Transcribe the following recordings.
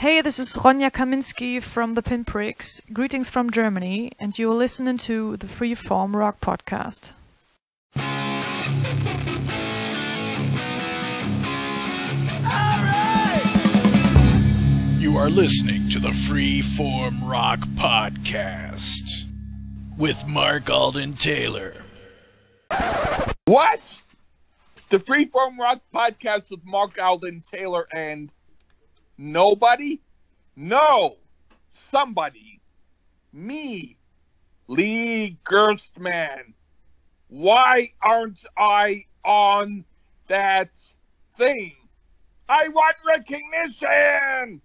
Hey, this is Ronja Kaminski from the Pinpricks. Greetings from Germany, and you're listening to the Freeform Rock Podcast. You are listening to the Freeform Rock Podcast with Mark Alden Taylor. What? The Freeform Rock Podcast with Mark Alden Taylor and nobody? No, somebody. Me, Lee Gerstmann. Why aren't I on that thing? I want recognition!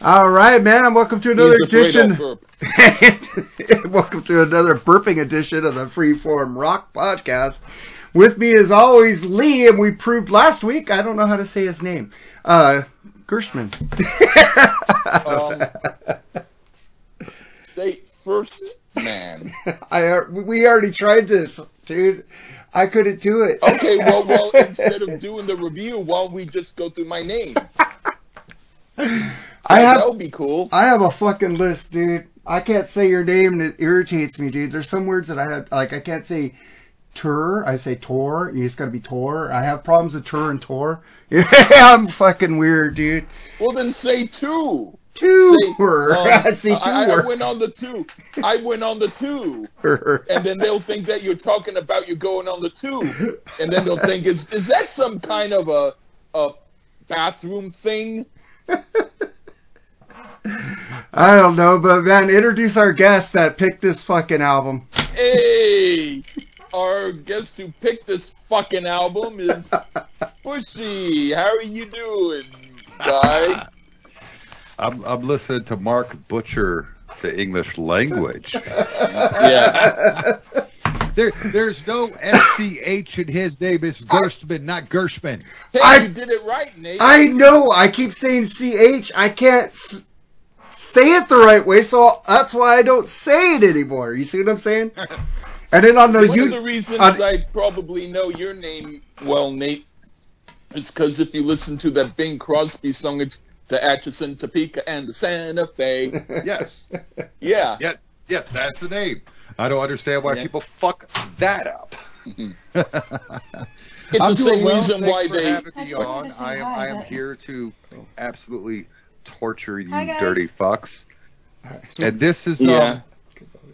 All right, man. Welcome to another edition. Welcome to another burping edition of the Freeform Rock Podcast. With me, as always, Lee, and we proved last week. I don't know how to say his name. Uh, Gerstmann. Um, say first man. I we already tried this, dude. I couldn't do it. Okay, well, well, instead of doing the review, why don't we just go through my name? I that have would be cool. I have a fucking list, dude. I can't say your name, and it irritates me, dude. There's some words that I have, like I can't say tour. I say tour. It's gotta be tour. I have problems with tour and tour. Yeah, I'm fucking weird, dude. Well, then say two. Tour. um, I say I, I went on the two. I went on the two, and then they'll think that you're talking about you going on the two, and then they'll think is is that some kind of a a bathroom thing? I don't know, but man, introduce our guest that picked this fucking album. Hey, our guest who picked this fucking album is Bushy. How are you doing, guy? I'm, I'm listening to Mark butcher the English language. Yeah. There, there's no SCH in his name. It's Gerstmann, not Gershman. Hey, I- you did it right, Nate. I know. I keep saying ch. I can't s- say it the right way, so that's why I don't say it anymore. You see what I'm saying? And then on the One you, of the reasons on- I probably know your name well, Nate, is because if you listen to that Bing Crosby song, it's the Atchison, Topeka, and the Santa Fe. Yes, Yeah. yeah, yes, that's the name. I don't understand why Yeah. people fuck that up. It's I'm the same well. reason Thanks why for they. having me I on. I am, I am here to absolutely torture you, Hi, dirty fucks. And this is, Yeah. um,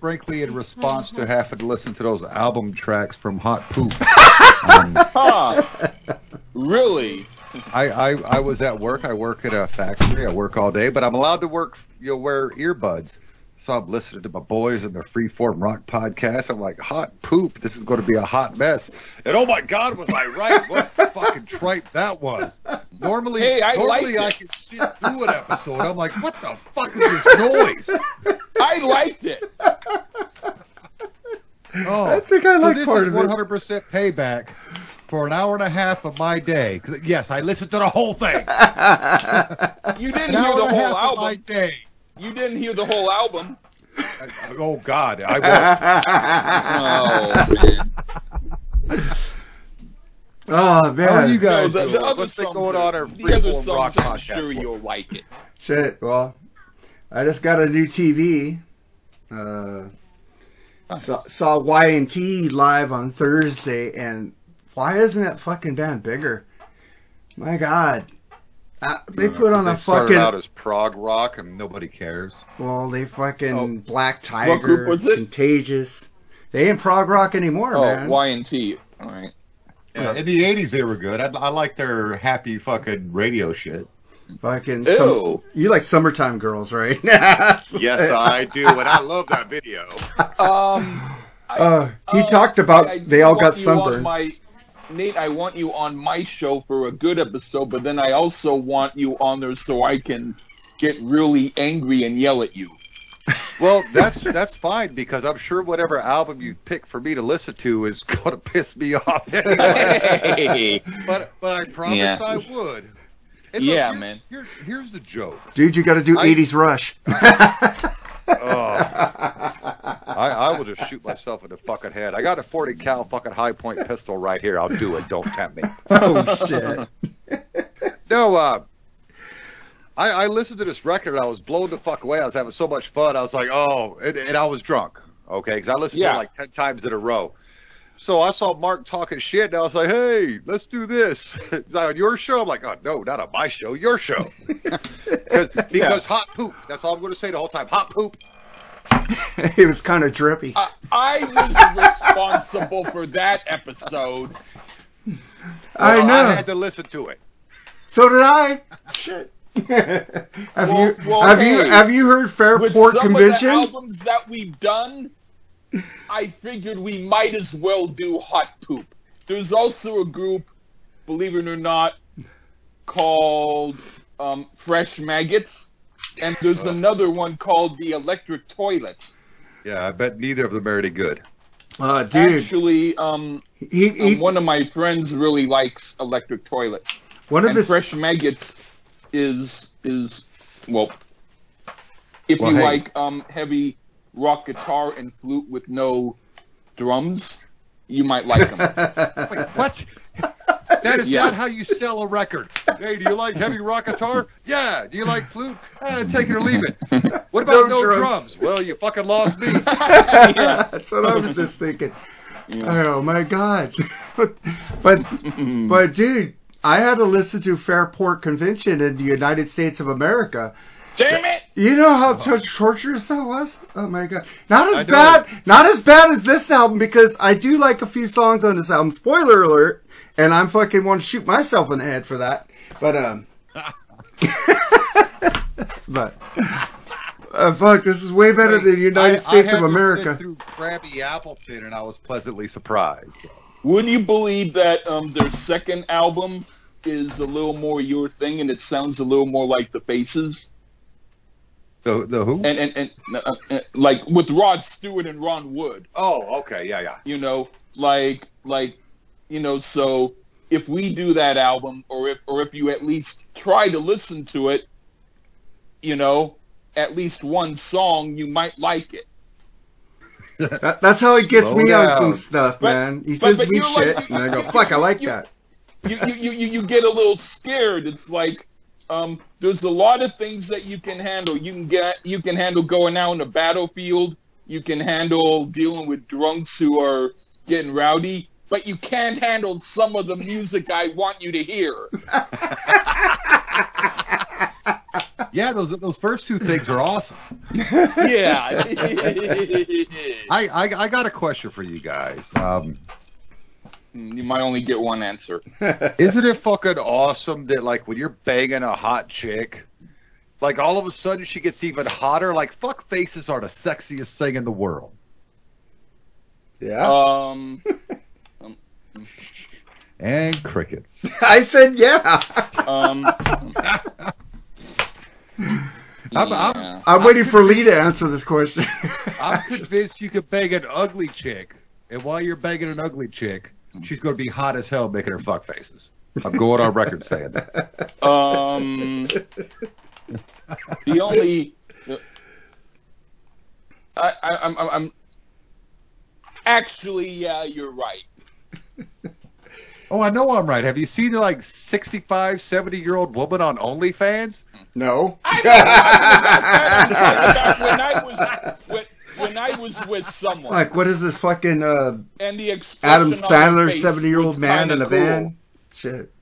frankly, in response to having to listen to those album tracks from Hot Poop. um, Really? I, I, I was at work. I work at a factory. I work all day, but I'm allowed to work. You know, wear earbuds. So I'm listening to my boys in the Freeform Rock podcast. I'm like, hot poop. This is going to be a hot mess. And oh my God, was I right? What fucking tripe that was. Normally, Hey, I normally I it. can sit through an episode. I'm like, what the fuck is this noise? I liked it. Oh, I think I so like this part is of it. 100% payback for an hour and a half of my day. 'Cause, yes, I listened to the whole thing. You didn't An hear hour the and a half whole of my album. day. You didn't hear the whole album. Oh God, I won't. Oh man. oh man, How are you No, guys the, doing? the other What's songs, going on our the other Freeform Rock songs, I'm podcast? sure you'll like it. Shit. Well, I just got a new TV. Uh, saw, saw Y and T live on Thursday, and why isn't that fucking band bigger? My God, uh, they put on they a started fucking out as prog rock, and nobody cares. well, they fucking Oh. Black group Tiger, was it? Contagious. They ain't prog rock anymore, Oh, man. Y and T. All right. Yeah, in the '80s, they were good. I, I like their happy fucking radio shit. Fucking Ew. some, you like summertime girls, right? Yes, I do, and I love that video. Um. I, Uh, he uh, talked about I- I they all got you on sunburned. My, Nate, I want you on my show for a good episode, but then I also want you on there so I can get really angry and yell at you. Well, that's that's fine because I'm sure whatever album you pick for me to listen to is going to piss me off anyway. Hey. but but I promised Yeah. I would. And Yeah, here- man. Here, here's the joke. Dude, you got to do I- 80s Rush. Oh. I, I will just shoot myself in the fucking head. I got a 40 cal fucking high point pistol right here. I'll do it. Don't tempt me. oh, shit. No, uh, I, I listened to this record. I was blown the fuck away. I was having so much fun. I was like, oh, and, and I was drunk. Okay, because I listened to it like ten times in a row. So I saw Mark talking shit, and I was like, "Hey, let's do this." Is that on your show? I'm like, "Oh no, not on my show. Your show." Because because hot poop. That's all I'm going to say the whole time. Hot poop. it was kind of drippy. I, I was responsible for that episode. I know. I had to listen to it. So did I. Shit. have Well- you well, have you have you heard With Fairport some Convention? of the albums that we've done, I figured we might as well do Hot Poop. There's also a group, believe it or not, called um, Fresh Maggots, and there's another one called the Electric Toilet. Yeah, I bet neither of them are any good. Uh, dude, Actually, um, he, um, one of my friends really likes Electric Toilet. one of and his fresh maggots is is well if Well, you hey. like um heavy rock guitar and flute with no drums you might like them Wait, what? That is Yeah. not how you sell a record. Hey, do you like heavy rock guitar? Yeah. Do you like flute? Eh, take it or leave it. What about No no, drums. drums? Well, you fucking lost me. That's what I was just thinking. Oh my god! but but dude, I had to listen to Fairport Convention in the United States of America. Damn it You know how tor- torturous that was? Oh my god! Not as bad, not as bad as this album because I do like a few songs on this album. Spoiler alert! And I'm fucking want to shoot myself in the head for that. But um, but uh, fuck, this is way better than the United I- States I had of to America. sit through Crabby Appleton, and I was pleasantly surprised. Wouldn't you believe that um their second album is a little more your thing and it sounds a little more like the faces The the who? and and, and uh, uh, like with rod stewart and ron wood oh, okay, yeah, yeah. you know like like you know so if we do that album or if or if you at least try to listen to it you know at least one song you might like it That, that's how he gets Slow me on some stuff, But- man. He but- sends but me you're like- shit, and I go, "Fuck, I like you- that." you you, you you you get a little scared it's like um there's a lot of things that you can handle you can get you can handle going out on the battlefield you can handle dealing with drunks who are getting rowdy but you can't handle some of the music I want you to hear. Yeah, those those first two things are awesome. yeah. I, I I got a question for you guys. Um, you might only get one answer. isn't it fucking awesome that like when you're banging a hot chick, like all of a sudden she gets even hotter? Like fuck faces are the sexiest thing in the world. Yeah, Um, And crickets. I said yeah. um, I'm, I'm. I'm waiting for Lee to answer this question. I'm convinced you could bang an ugly chick, and while you're banging an ugly chick, she's going to be hot as hell making her fuck faces. I'm going on record saying that. Um, the only, I, I, I'm, I'm, I'm, actually, yeah, you're right. Oh, I know I'm right. Have you seen like 65, 70 year old woman on OnlyFans? no. I know, when I was when, when I was with someone, Like, what is this fucking uh, and the expression Adam Sandler, seventy-year-old man in a cool. van? Shit.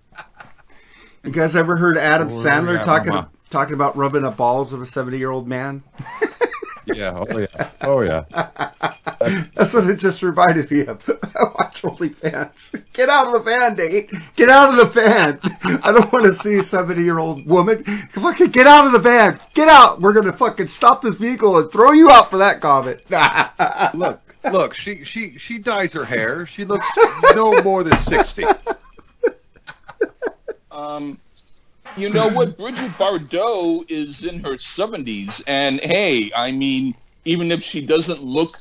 You guys ever heard Adam Sandler talking talking about rubbing the balls of a seventy-year-old man? Yeah. Oh, yeah. Oh, yeah. That's what it just reminded me of. I watch OnlyFans. Get out of the van, Nate. Get out of the van. I don't want to see a 70 year old woman. Fucking get out of the van. Get out. We're going to fucking stop this vehicle and throw you out for that comment. Look, look, she, she, she dyes her hair. She looks no more than 60. Um, you know what? Bridget Bardot is in her 70s, and hey, I mean, even if she doesn't look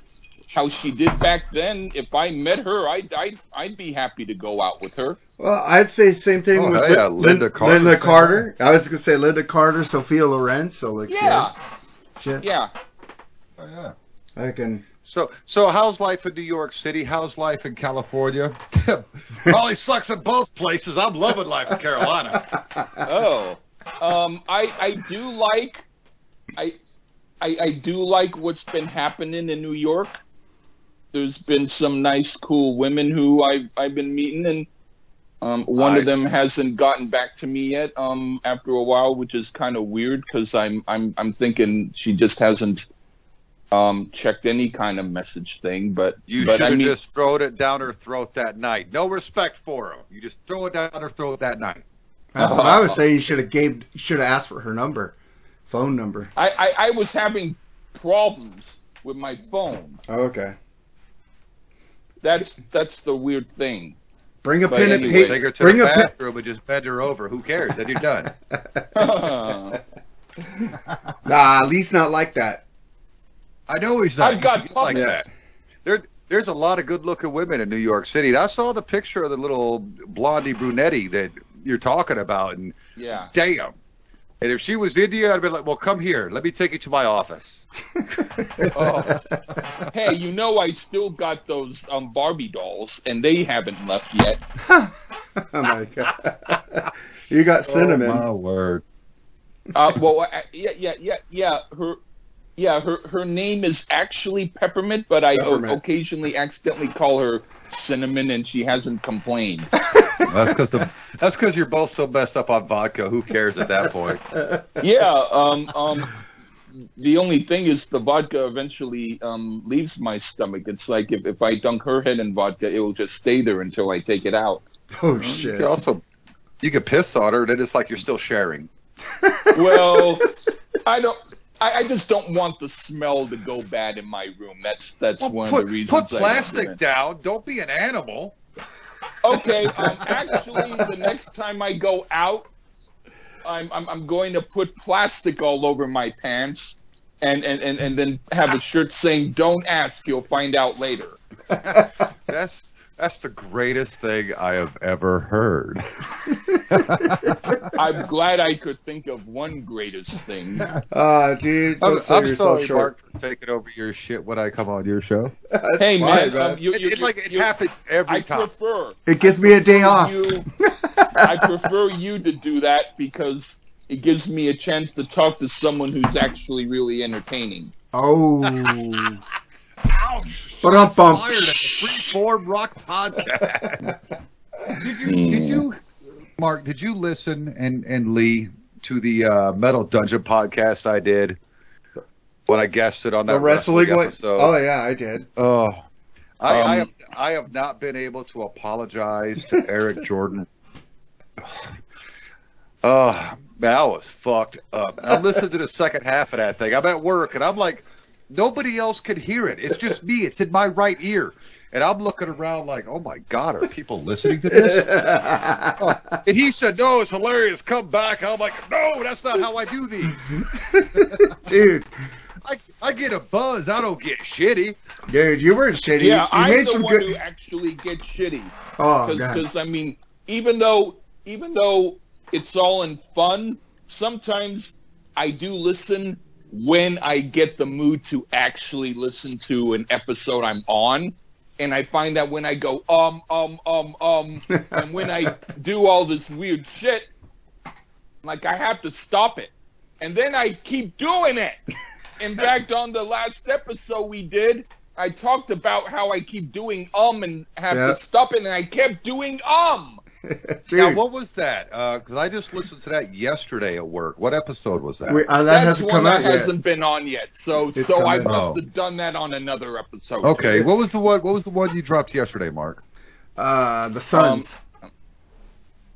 how she did back then, if I met her, I'd, I'd, I'd be happy to go out with her. well, I'd say same thing Oh, with yeah, Lin- Lynda Carter. Lynda Carter. I was going to say Lynda Carter, Sophia Loren. So, like, Yeah, oh yeah. I can. So, so how's life in New York City? How's life in California? Probably sucks in both places. I'm loving life in Carolina. Oh, Um, I I do like I, I I do like what's been happening in New York. There's been some nice, cool women who I've I've been meeting, and um, one of them hasn't gotten back to me yet. Um, after a while, which is kind of weird because I'm I'm I'm thinking she just hasn't um checked any kind of message thing. But You but should I have mean, just thrown it down her throat that night. No respect for him. You just throw it down her throat that night. That's what I was saying. You should have gave, should have asked for her number, phone number. I, I I was having problems with my phone. Oh, okay. That's that's the weird thing. Bring a But pen and anyway, Take her paper. to Bring the a pen. bathroom and just bend her over. Who cares? Then you're done. Nah, at least not like that. I know he's not. I've got He's like that. There, there's a lot of good-looking women in New York City. And I saw the picture of the little blondie brunetti that you're talking about, and yeah. damn. And if she was India, I'd be like, "Well, come here. Let me take you to my office." Oh. Hey, you know I still got those um Barbie dolls, and they haven't left yet. Oh my god. you got cinnamon. Oh, word. Uh, well, I, yeah, yeah, yeah, yeah. Her, yeah, her her name is actually Peppermint, but I Peppermint. occasionally accidentally call her Cinnamon, and she hasn't complained. That's because that's because you're both so messed up on vodka. Who cares at that point? yeah. Um. Um. The only thing is the vodka eventually um, leaves my stomach. It's like if, if I dunk her head in vodka, it will just stay there until I take it out. Oh You shit. could also, you could piss on her, and it's like you're still sharing. Well, I don't. I, I just don't want the smell to go bad in my room. That's that's one put, of the reasons. put don't plastic do down. Don't be an animal. Okay. Um. Actually, the next time I go out, I'm I'm, I'm going to put plastic all over my pants. And, and, and, and then have a shirt saying "Don't ask, you'll find out later." That's that's the greatest thing I have ever heard. I'm glad I could think of one greatest thing. Ah, dude, don't I'm, sell I'm yourself sorry, short. Mark, for taking over your shit when I come on your show. hey fine, man, man. um, you, It, you, it, you- like it you- happens every I time. prefer It gives me a day off. you. I prefer you to do that because it gives me a chance to talk to someone who's actually really entertaining. Oh. Ouch! But I'm bummed. fired at the Freeform Rock Podcast. did, you, did you, Mark? Did you listen and and Lee to the uh, Metal Dungeon podcast I did when I guested on that The wrestling one. episode? Oh yeah, I did. Oh, I, I Um, have I have not been able to apologize to Eric Jordan. Oh man, I was fucked up. I listened to the second half of that thing. I'm at work and I'm like, nobody else could hear it. It's just me. It's in my right ear. And I'm looking around like, oh my god, are people listening to this? and he said, no, it's hilarious. Come back. I'm like, no, that's not how I do these. Dude, I, I get a buzz. I don't get shitty. dude, you weren't shitty. Yeah, you I'm made the some one good. who actually gets shitty. oh because I mean, even though even though it's all in fun, sometimes I do listen when I get the mood to actually listen to an episode I'm on. And I find that when I go um um um um and when I do all this weird shit, like I have to stop it. And then I keep doing it. In fact, on the last episode we did, I talked about how I keep doing um and have Yeah. to stop it, and I kept doing um. Dude, Now, what was that? Because I just listened to that yesterday at work. What episode was that? we, uh, that That's hasn't one come that out hasn't been on yet. So It's so I must Oh. have done that on another episode. Okay, what was the one? What was the one you dropped yesterday, Mark? Uh, the Suns.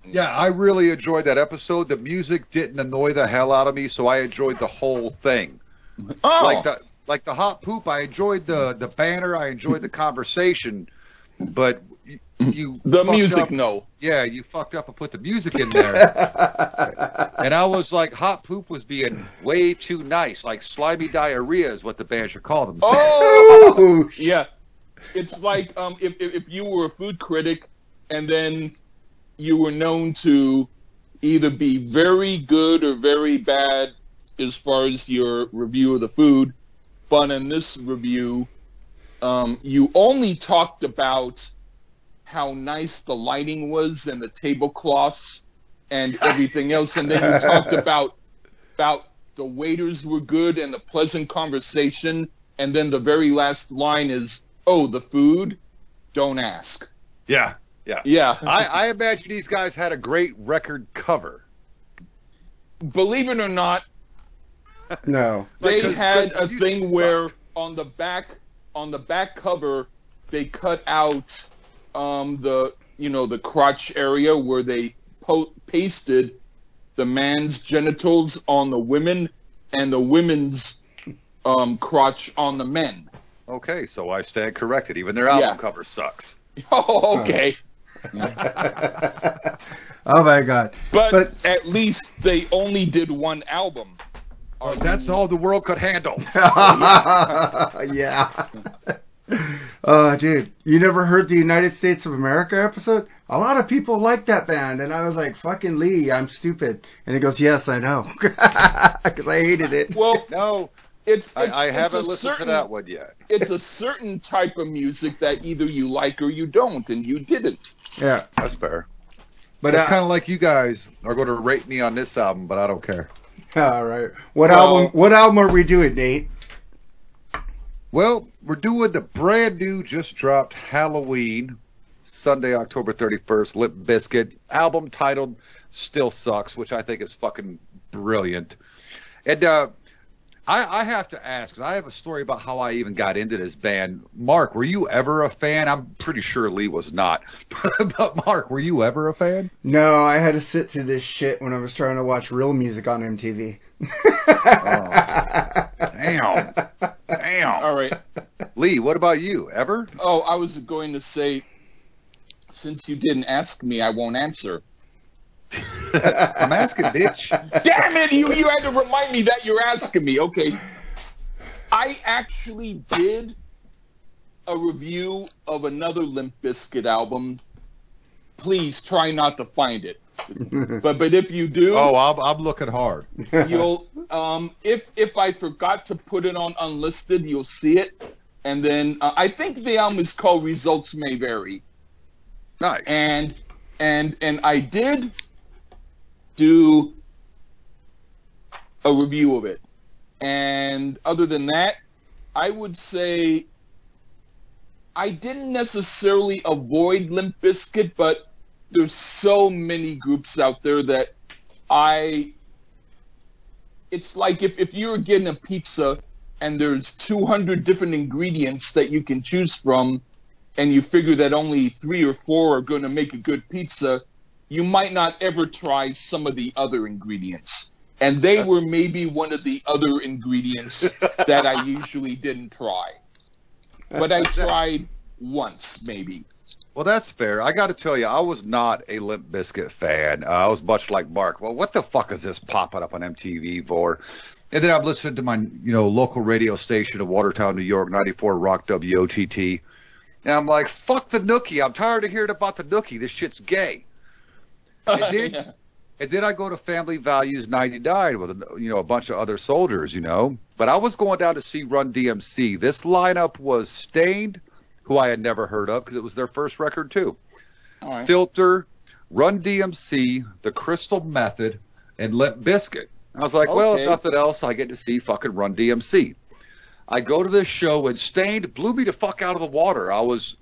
Yeah, I really enjoyed that episode. The music didn't annoy the hell out of me, so I enjoyed the whole thing. Oh, Like the like the hot poop, I enjoyed the the banner, I enjoyed the conversation, but you, you the music, up- no. yeah, you fucked up and put the music in there. and I was like, hot poop was being way too nice, like slimy diarrhea is what the band should call themselves. Oh, oh, yeah. It's like um, if, if if you were a food critic, and then you were known to either be very good or very bad as far as your review of the food, but in this review, um, you only talked about how nice the lighting was and the tablecloths and everything else, and then you talked about about the waiters were good and the pleasant conversation, and then the very last line is, "Oh, the food, don't ask." Yeah, yeah. Yeah, I, I imagine these guys had a great record cover. believe it or not, No. they Because- had a thing where on the back on the back cover they cut out um, the you know the crotch area where they po- pasted the man's genitals on the women and the women's um, crotch on the men. Okay, so I stand corrected. Even their album Yeah. cover sucks. Oh, okay. oh my god. But, But- at least they only did one album. Are That's all the world could handle. yeah. Uh, dude, you never heard the United States of America episode? A lot of people like that band, and I was like, "Fucking Lee, I'm stupid." And he goes, "Yes, I know," because I hated it. Well, No, it's, I, it's I it's haven't listened certain, to that one yet. it's a certain type of music that either you like or you don't, and you didn't. Yeah, That's fair. but It's uh, kind of like you guys are going to rate me on this album, but I don't care. all right. What Well- album? What album are we doing, Nate? Well, we're doing the brand new, just dropped Halloween, Sunday, October 31st, Limp Bizkit album titled Still Sucks, which I think is fucking brilliant. And uh, I, I have to ask, I have a story about how I even got into this band. Mark, were you ever a fan? I'm pretty sure Lee was not. but Mark, were you ever a fan? No, I had to sit through this shit when I was trying to watch real music on MTV. Damn. Damn. All right. Lee, what about you? Ever? Oh, I was going to say, since you didn't ask me, I won't answer. I'm asking, bitch. Damn it! You you had to remind me that you're asking me. Okay. I actually did a review of another Limp Bizkit album. Please try not to find it. but but if you do, Oh, I'm, I'm looking hard. you'll um if if I forgot to put it on unlisted, you'll see it. And then uh, I think the album is called Results May Vary. Nice. and and and I did do a review of it. And other than that, I would say I didn't necessarily avoid Limp Bizkit, but there's so many groups out there that I it's like if, if you're getting a pizza and there's 200 different ingredients that you can choose from and you figure that only three or four are going to make a good pizza, you might not ever try some of the other ingredients. And they were maybe one of the other ingredients that I usually didn't try. But I tried once, maybe. Well, that's fair. I got to tell you, I was not a Limp Bizkit fan. Uh, I was much like Mark. Well, what the fuck is this popping up on MTV for? And then I'm listening to my, you know, local radio station in Watertown, New York, 94 Rock WOTT. And I'm like, fuck the Nookie. I'm tired of hearing about the Nookie. This shit's gay. And then, Yeah. and then I go to Family Values 99 with, you know, a bunch of other soldiers, you know. But I was going down to see Run DMC. This lineup was Staind, who I had never heard of because it was their first record, too. Right. Filter, Run DMC, The Crystal Method, and Limp Bizkit. I was like, well, if nothing else, I get to see fucking Run DMC. I go to this show and Staind blew me the fuck out of the water. I was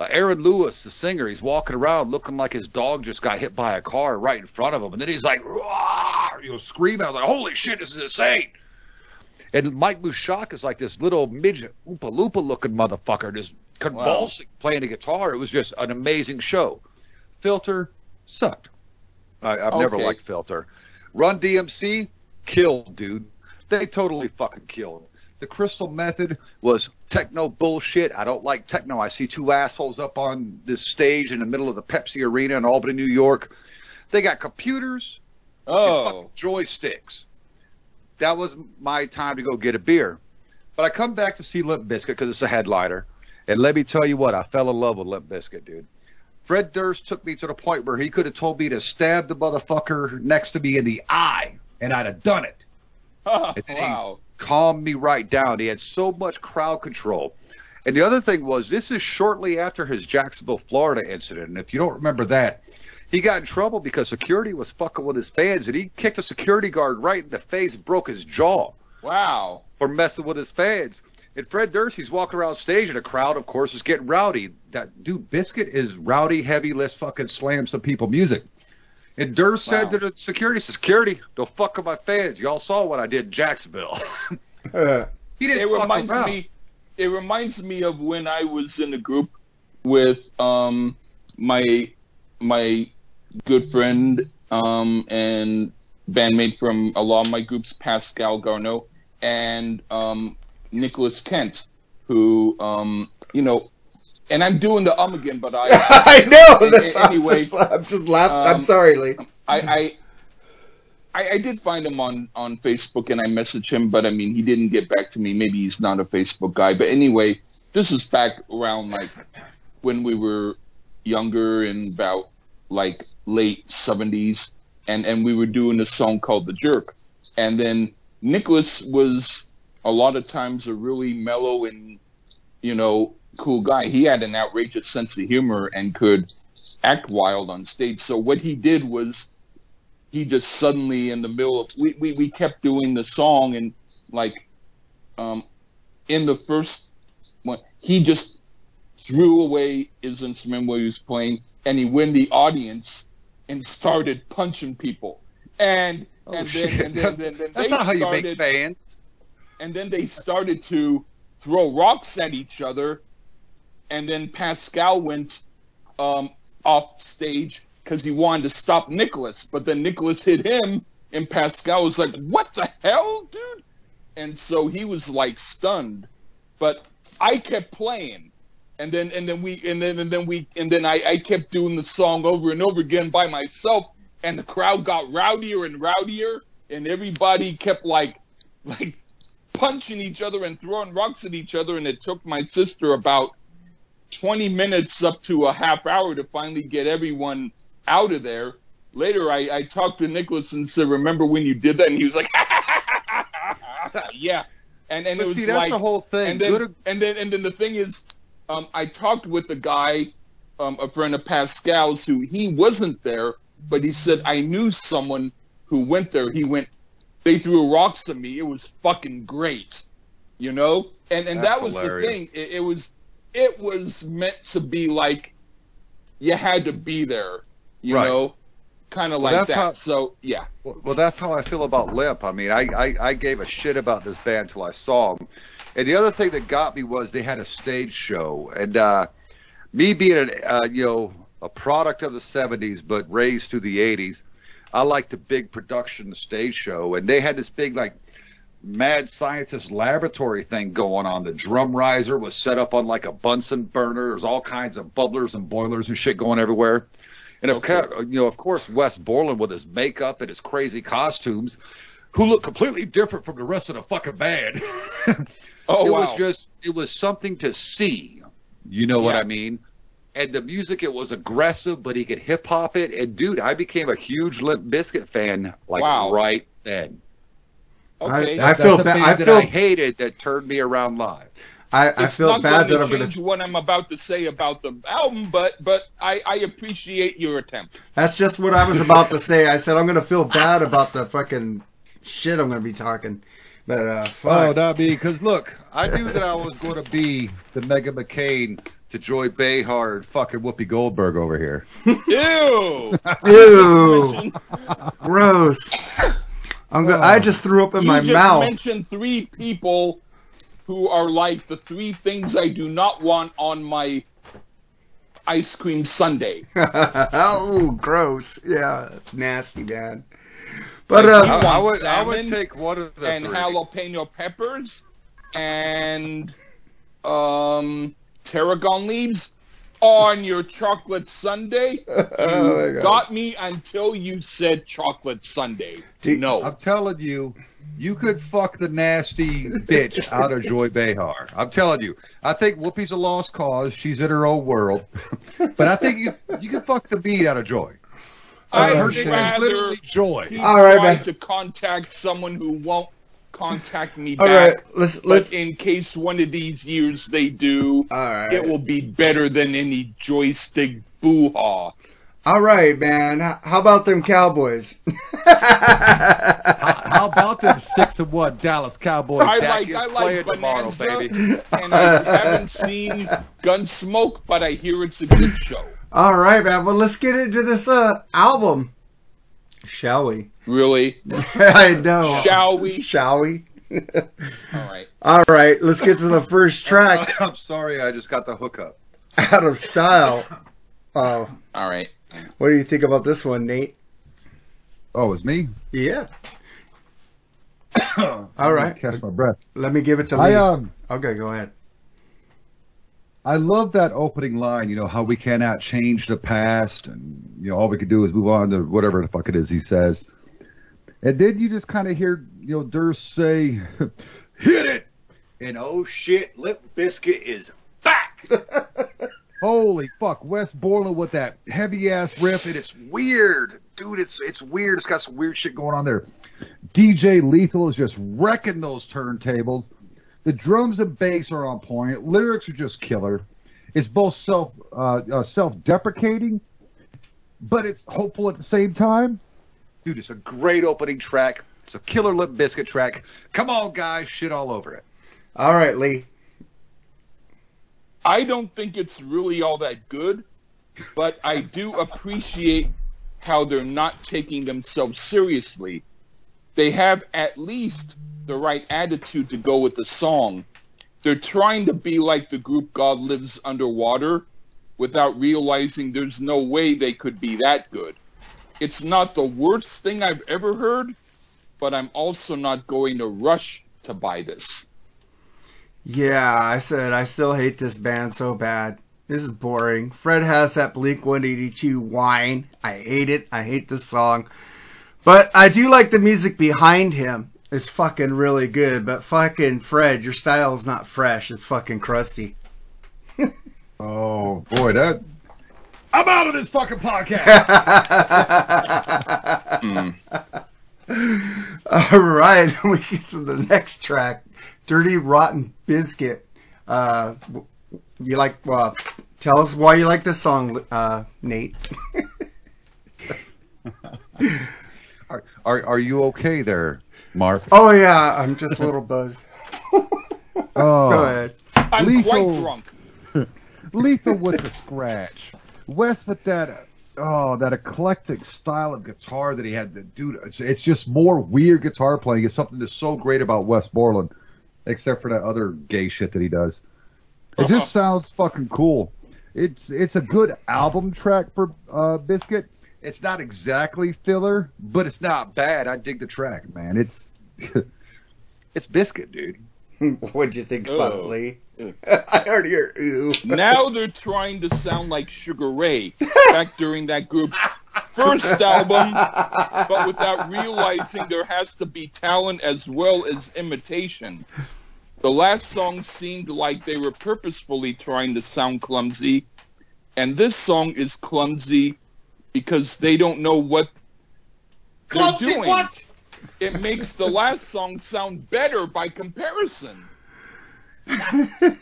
uh, Aaron Lewis, the singer. He's walking around looking like his dog just got hit by a car right in front of him, and then he's like, "Roar!" you know, screaming. I was like, holy shit, this is insane. And Mike Mushok is like this little midget, Oompa looking motherfucker, just convulsing, playing a guitar. It was just an amazing show. Filter sucked. I, I've never liked Filter. Run DMC killed, dude. They totally fucking killed. The Crystal Method was techno bullshit. I don't like techno. I see two assholes up on this stage in the middle of the Pepsi Arena in Albany, New York. They got computers Oh, fucking joysticks. That was my time to go get a beer. But I come back to see Limp Bizkit because it's a headliner. And let me tell you what, I fell in love with Limp Bizkit, dude. Fred Durst took me to the point where he could have told me to stab the motherfucker next to me in the eye, and I'd have done it. It's- wow. Calmed me right down. He had so much crowd control. And the other thing was, this is shortly after his Jacksonville, Florida incident. And if you don't remember that, he got in trouble because security was fucking with his fans, and he kicked a security guard right in the face, broke his jaw Wow. for messing with his fans. And Fred Durst, he's walking around stage, and the crowd, of course, is getting rowdy. That dude, Bizkit is rowdy, heavy. Let's fucking slam some people music. And Durst said to the security, "Security, don't fuck with my fans. Y'all saw what I did in Jacksonville." He didn't it fuck reminds around. me it reminds me of when I was in a group with um my my good friend um and bandmate from a lot of my groups Pascal Garneau and um Nicholas Kent who um you know and I'm doing the um again but I I know. Anyway, I'm just, I'm just laughing. I'm um, sorry, Lee. I, I I I did find him on on Facebook and I messaged him, but I mean he didn't get back to me. Maybe he's not a Facebook guy. But anyway, this is back around like when we were younger in about like late seventies, and and we were doing a song called "The Jerk," and then Nicholas was a lot of times a really mellow and you know cool guy. He had an outrageous sense of humor and could act wild on stage. So what he did was he just suddenly in the middle of we, we, we kept doing the song and like um in the first one he just threw away his instrument while he was playing and he went the audience and started punching people and Oh, and then and then, then, then That's not how you make fans. And then they started to throw rocks at each other. And then pascal went um, off stage because he wanted to stop nicholas. But then nicholas hit him and pascal was like what the hell dude? And so he was like stunned. But i kept playing. And then and then we and then and then we and then I, I kept doing the song over and over again by myself. And the crowd got rowdier and rowdier. And everybody kept like like punching each other and throwing rocks at each other and it took my sister about 20 minutes up to a half hour to finally get everyone out of there later i, I talked to nicholas and said remember when you did that and he was like yeah and and But it was see, that's like the whole thing. and then, Good- and then and then the thing is, um, I talked with a guy, um, a friend of Pascal's, who he wasn't there, but he said I knew someone who went there. He went, they threw rocks at me. It was fucking great, you know. And and That's that was hilarious. the thing. It, it was it was meant to be like you had to be there, you Right. know, kind of Well, like that's that. how- so yeah, Well, well, that's how I feel about Limp. I mean, I, I, I gave a shit about this band till I saw them. And the other thing that got me was they had a stage show. And uh, me being an, uh, you know, a product of the 70s, but raised through the 80s, I like the big production stage show. And they had this big, like, mad scientist laboratory thing going on. The drum riser was set up on like a Bunsen burner. There's all kinds of bubblers and boilers and shit going everywhere. And of you know, of course, Wes Borland with his makeup and his crazy costumes, who look completely different from the rest of the fucking band. oh it wow, was just, it was something to see. You know what I mean? And the music, it was aggressive, but he could hip hop it. And dude, I became a huge Limp Bizkit fan like Wow. right then. okay. I That's feel a ba- band I that I hated that turned me around live. I, I it's feel not bad that to I'm going change to. what I'm about to say about the album, but but I, I appreciate your attempt. That's just what I was about to say. I said I'm going to feel bad about the fucking shit I'm going to be talking. But uh, Oh, fuck. not me. Because look, I knew that I was going to be the Meghan McCain to Joy Behar and fucking Whoopi Goldberg over here. Ew! Ew, gross. I'm go- I just threw up in you my just mouth. mentioned three people who are like the three things I do not want on my ice cream sundae. oh, gross. Yeah, that's nasty, man. But Like, uh, I, I would, I would take one of the and three. jalapeno peppers and um tarragon leaves on your chocolate sundae. You Oh my got me until you said chocolate sundae. Do- no. I'm telling you, you could fuck the nasty bitch out of Joy Behar. I'm telling you. I think Whoopi's a lost cause. She's in her own world. but I think you you can fuck the beat out of Joy. I'd her Oh, name rather literally Joy. he All right, tried man. to contact someone who won't contact me all back. right, let's But let's. in case one of these years they do, All right. it will be better than any joystick boo-haw. All right, man. How about them Cowboys? How, how about them six and one Dallas Cowboys? I Dak like I like tomorrow, Bonanza, baby. and I haven't seen Gunsmoke, but I hear it's a good show. All right, man. Well, let's get into this uh, album, shall we? Really? I know. Shall we? Shall we? All right. All right, let's get to the first track. I'm sorry, I just got the hookup. Out of style. Oh, All right. what do you think about this one, Nate? Oh, it's me. Yeah. All right. Catch my breath. Let me give it to I Lee. um. Okay, go ahead. I love that opening line, you know, how we cannot change the past and, you know, all we can do is move on to whatever the fuck it is he says. And then you just kind of hear, you know, Durst say, hit it! And oh shit, Limp Bizkit is back! Holy fuck, Wes Borland with that heavy ass riff, and it's weird. Dude, it's it's weird. It's got some weird shit going on there. DJ Lethal is just wrecking those turntables. The drums and bass are on point. Lyrics are just killer. It's both self uh, uh, self deprecating, but it's hopeful at the same time. Dude, it's a great opening track. It's a killer Limp Bizkit track. Come on, guys, shit all over it. All right, Lee. I don't think it's really all that good, but I do appreciate how they're not taking themselves seriously. They have at least the right attitude to go with the song. They're trying to be like the group God Lives Underwater without realizing there's no way they could be that good. It's not the worst thing I've ever heard, but I'm also not going to rush to buy this. Yeah, I said I still hate this band so bad. This is boring. Fred has that Blink 182 whine. I hate it. I hate this song. But I do like the music behind him. It's fucking really good. But fucking Fred, your style is not fresh. It's fucking crusty. Oh boy, that I'm out of this fucking podcast. All right, we get to the next track, "Dirty Rotten Biscuit." Uh, you like? Uh, tell us why you like this song, uh, Nate. are, are are you okay there, Mark? oh yeah, I'm just a little buzzed. Oh, Go ahead. I'm Lethal. quite drunk. Lethal with the scratch. Wes with that oh that eclectic style of guitar that he had. The dude, it's, it's just more weird guitar playing. It's something that's so great about Wes Borland, except for that other gay shit that he does. It Uh-huh. just sounds fucking cool. It's it's a good album track for uh, Bizkit. It's not exactly filler, but it's not bad. I dig the track, man. It's it's Bizkit, dude. What'd you think about it, Oh. Lee? I heard hear ooh. now they're trying to sound like Sugar Ray back during that group's first album, but without realizing there has to be talent as well as imitation. The last song seemed like they were purposefully trying to sound clumsy, and this song is clumsy because they don't know what they're doing. It makes the last song sound better by comparison.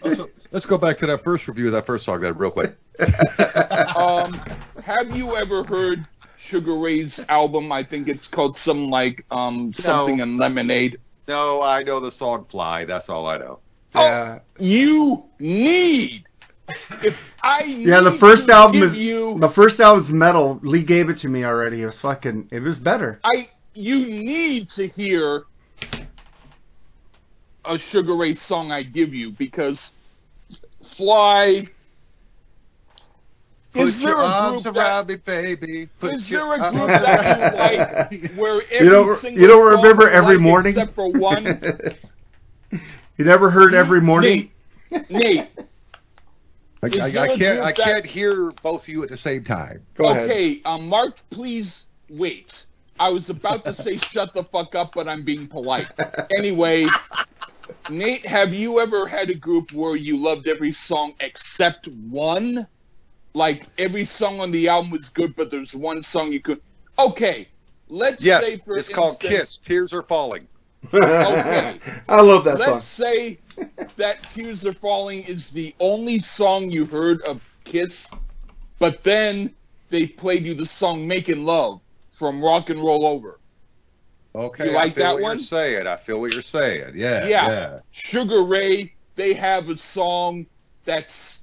Also, let's go back to that first review of that first song, then, real quick. Um, have you ever heard Sugar Ray's album? I think it's called some like um something in Lemonade. No, I know the song "Fly." That's all I know. Yeah. You need. If I Yeah, the first album is you. the first album's metal. Lee gave it to me already. It was fucking. It was better. I you need to hear a Sugar Ray song I give you because Fly. Put is there your a arms group around that, me, baby. Put is your there a group that you like where every don't- single you don't song remember every like morning? except for one? You never heard every morning? Nate, Nate, I, I, I can't. I can't hear both of you at the same time. Go ahead. okay, um, Mark, please wait. I was about to say shut the fuck up, but I'm being polite. Anyway, Nate, have you ever had a group where you loved every song except one? Like every song on the album was good, but there's one song you could. Okay, let's say Yes, for it's called "Kiss." Tears are falling. Okay. I love that song. Let's say that Tears Are Falling is the only song you heard of Kiss, but then they played you the song "Making Love" from Rock and Roll Over. Okay, You like I feel that what one? you're saying. I feel what you're saying. Yeah, Yeah. yeah. Sugar Ray, they have a song that's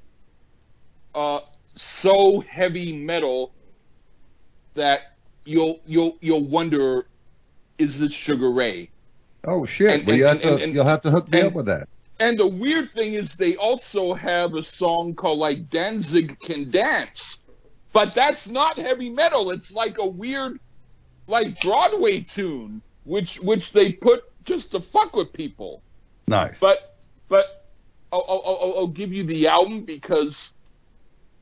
uh, so heavy metal that you'll you'll you'll wonder, is this Sugar Ray? Oh shit! And- well, you and- have to, and- you'll have to hook me up with that. And the weird thing is, they also have a song called like Danzig Can Dance, but that's not heavy metal. It's like a weird, like Broadway tune, which which they put just to fuck with people. Nice. But but I'll, I'll, I'll, I'll give you the album because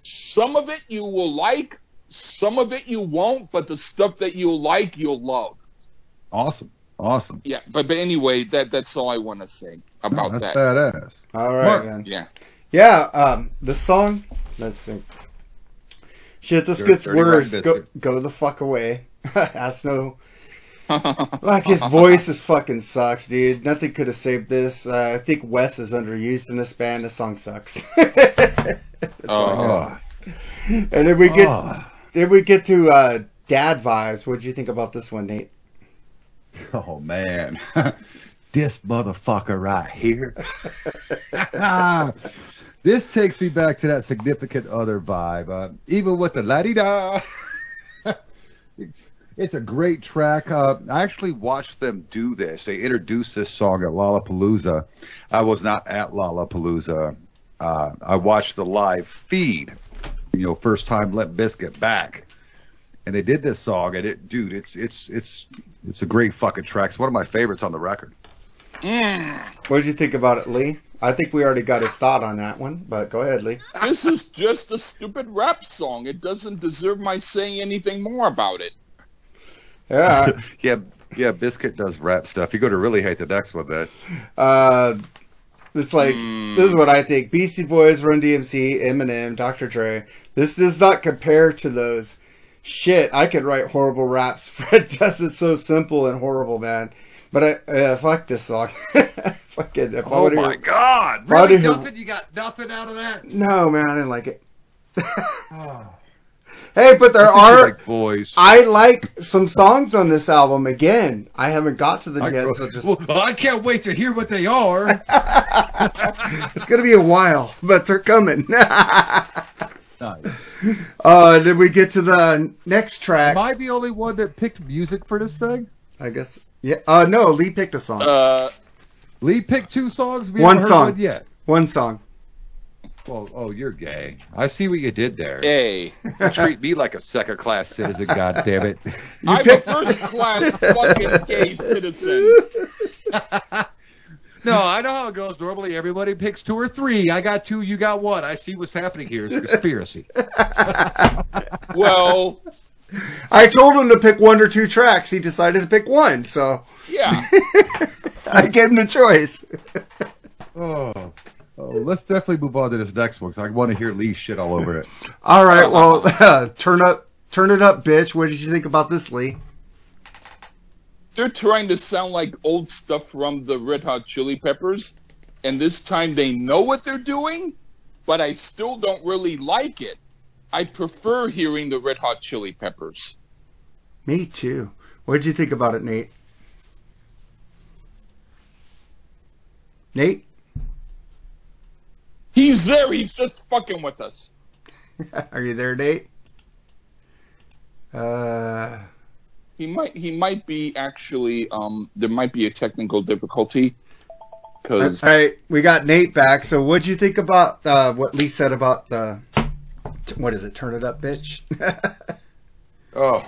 some of it you will like, some of it you won't, but the stuff that you'll like, you'll love. awesome, awesome. Yeah, but but anyway, that that's all I want to say No, about that's that. badass. All right, Mark. man. Yeah. Yeah, um, the song. Let's see. Shit, this Dirty- gets worse. Go, go the fuck away. That's no. Like his voice is fucking sucks, dude. Nothing could have saved this. Uh, I think Wes is underused in this band. The song sucks. That's all I gotta Oh, and then we get oh. then we get to uh, dad vibes. What would you think about this one, Nate? Oh man, this motherfucker right here. this takes me back to that significant other vibe. Uh, even with the la di da. It's a great track. Uh, I actually watched them do this. They introduced this song at Lollapalooza. I was not at Lollapalooza. Uh, I watched the live feed. You know, first time Limp Bizkit back, and they did this song. And it, dude, it's it's it's it's a great fucking track. It's one of my favorites on the record. What did you think about it, Lee? I think we already got his thought on that one, but go ahead, Lee. this is just a stupid rap song. It doesn't deserve my saying anything more about it. Yeah. Yeah, yeah. Bizkit does rap stuff. You're going to really hate the next one, then. Uh, it's like Hmm. this is what I think: Beastie Boys, Run DMC, Eminem, Dr. Dre. This does not compare to those. Shit, I could write horrible raps. Fred does it so simple and horrible, man. But I uh, fuck this song. Fucking if I Oh would've- my God! Really, did you- nothing? You got nothing out of that? No, man, I didn't like it. hey, but there are. like boys. I like some songs on this album. Again, I haven't got to them I, yet, so just well, I can't wait to hear what they are. it's gonna be a while, but they're coming. nice. Uh, did we get to the next track? Am I the only one that picked music for this thing? I guess. Yeah. Uh, no, Lee picked a song. Uh, Lee picked two songs. We One haven't heard song. one yet. One song. Oh, oh, you're gay. I see what you did there. hey, treat me like a second class citizen. God damn it. I'm a first class fucking gay citizen. No, I know how it goes. Normally, everybody picks two or three. I got two. You got one. I see what's happening here. It's a conspiracy. Well, I told him to pick one or two tracks. He decided to pick one, so yeah. I gave him the choice. Oh. Oh, let's definitely move on to this next one because I want to hear Lee shit all over it. All right. Well, turn up, turn it up, bitch. What did you think about this, Lee? They're trying to sound like old stuff from the Red Hot Chili Peppers, and this time they know what they're doing, but I still don't really like it. I prefer hearing the Red Hot Chili Peppers. Me too. What did you think about it, Nate? Nate, He's there. He's just fucking with us. are you there, Nate? Uh, He might. He might be actually. Um, there might be a technical difficulty. all Because right, we got Nate back. So, what'd you think about uh, what Lee said about the what is it? Turn it up, bitch. Oh.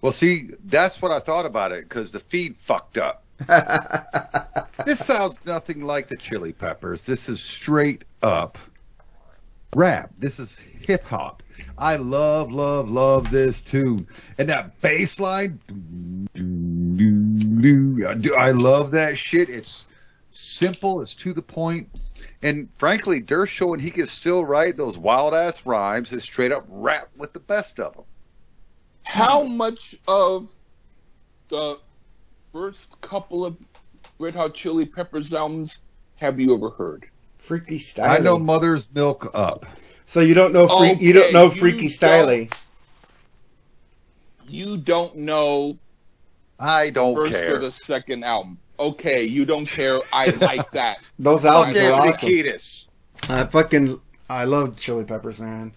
Well, see, that's what I thought about it because the feed fucked up. this sounds nothing like the Chili Peppers. This is straight up rap. This is hip hop. I love, love, love this tune. And that bass line, I love that shit. It's simple, it's to the point. And frankly, Durst showing he can still write those wild ass rhymes and straight up rap with the best of them. how much of the first couple of Red Hot Chili Peppers albums have you ever heard? Freaky Styley. I know Mother's Milk up. So you don't know free, you don't Okay, know you Freaky don't- Styley. you don't know I don't first care. or the second album. Okay, you don't care. I like that. Those Fuck albums are awesome. Kiedis. I fucking I love Chili Peppers, man.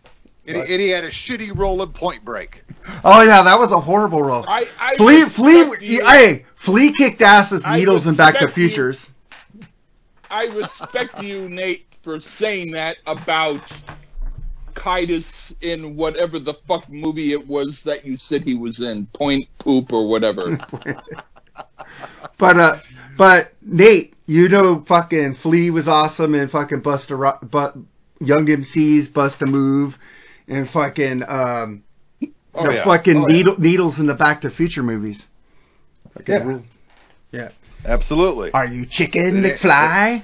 And, he, and he had a shitty roll in Point Break. Oh yeah, that was a horrible role. I, I Flea, Flea, you. hey, Flea kicked ass as Needles in Back to respect you. Futures. I respect you, Nate, for saying that about Kiedis in whatever the fuck movie it was that you said he was in, Point Poop or whatever. But uh, but Nate, you know, fucking Flea was awesome and fucking Bust a Ro- but Young MC's Bust a Move, and fucking um, Oh, the yeah. fucking Oh, yeah. needles in the Back to Future movies. Fucking Yeah. Yeah. Absolutely. Are you chicken Did it- McFly?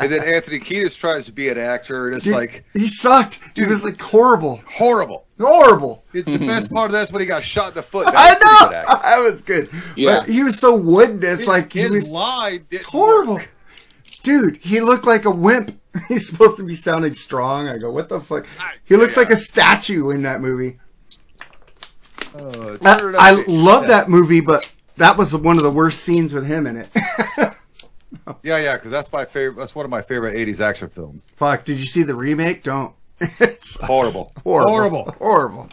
And then Anthony Kiedis tries to be an actor, and it's Dude, like he sucked. He Dude. was like horrible, horrible. horrible. It's the best part of that's when he got shot in the foot. That I was know that was good. Yeah. But he was so wooden. It's His- like he his was line It's horrible. work. Dude, he looked like a wimp. He's supposed to be sounding strong. I go, what the fuck? He looks yeah. like a statue in that movie. Uh, I, turn it up I love shit. that movie, but that was one of the worst scenes with him in it. Yeah, yeah, because that's my favorite. That's one of my favorite '80s action films. fuck, did you see the remake? Don't. it's Horrible. horrible. Horrible. Horrible.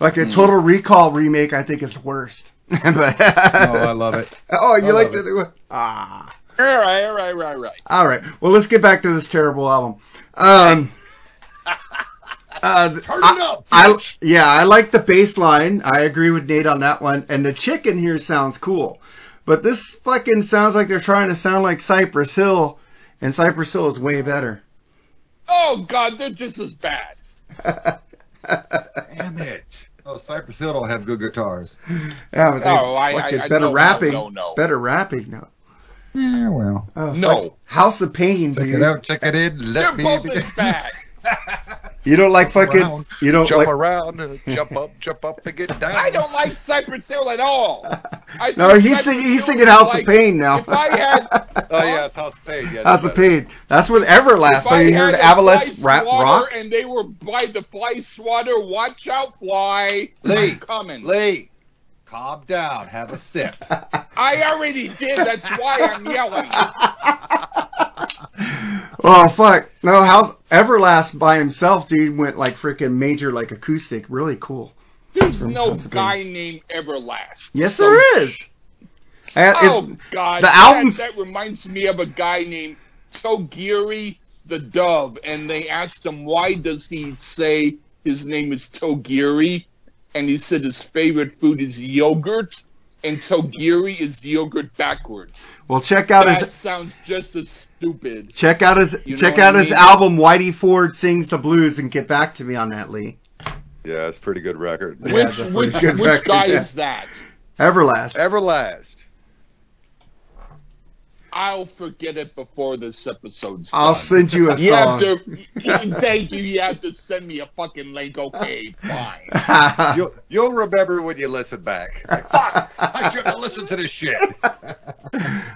Like a Total Recall remake, I think is the worst. but, Oh, I love it. oh, you I like love the Ah. all right, all right, all right, right. All right. Well, let's get back to this terrible album. Um, uh, th- Turn I- up, I, yeah, I like the bass line. I agree with Nate on that one. And the chicken here sounds cool. But this fucking sounds like they're trying to sound like Cypress Hill, and Cypress Hill is way better. Oh God, they're just as bad. Damn it. Oh, Cypress Hill don't have good guitars. Yeah, but they Oh, I- I- I- better no, no, rapping. no, no. Better rapping. No. Yeah, well. Oh, No. House of Pain, Check dude. it out, check it in. They're Let me both begin. as bad. You don't like fucking. around, You don't jump like. around, uh, jump up, jump up, and get down. I don't like Cypress Hill at all. I No, he's Cypress sing- he's singing is House of Pain now. If I had, Oh yes, it's House of Pain. Yeah, House of. Pain. That's with Everlast. if But you had heard a Avalanche rap rock. and they were by the fly swatter, watch out, fly. Lee, I'm coming. Lee, calm down. Have a sip. I already did. That's why I'm yelling. Oh fuck! No, how's Everlast by himself, dude, went like freaking major, like acoustic, really cool. There's no House guy named Everlast. Yes, So- there is. Oh God! the that- albums- that, reminds me of a guy named Trugoy the Dove, and they asked him why does he say his name is Trugoy, and he said his favorite food is yogurt, and Trugoy is yogurt backwards. well, check out That his sounds just as stupid. check out his You check out I his mean? album. Whitey Ford sings the blues, and get back to me on that, Lee. Yeah, it's a pretty good record. Which that's a which which record, guy yeah. is that? Everlast. Everlast. I'll forget it before this episode's I'll send you a You have song. to. Thank you. You have to send me a fucking link. Okay, fine. You'll you'll remember when you listen back. Fuck! I shouldn't have listened to this shit.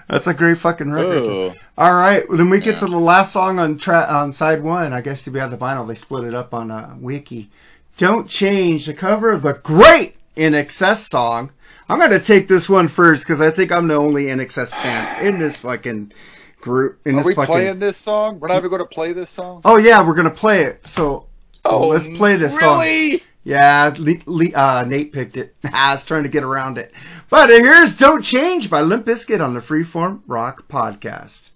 That's a great fucking record. Ugh. All right, well, then we get to the last song on tra- on side one. I guess if we have the vinyl, they split it up on uh, Wiki. Don't change the cover of the great INXS song. I'm going to take this one first because I think I'm the only INXS fan in this fucking group. In Are this we fucking. playing this song? We're not even going to play this song. Oh yeah, we're gonna play it. So oh, let's play this song. Yeah, Le- Le- uh, Nate picked it. I was trying to get around it. But here's Don't Change by Limp Bizkit on the Freeform Rock Podcast.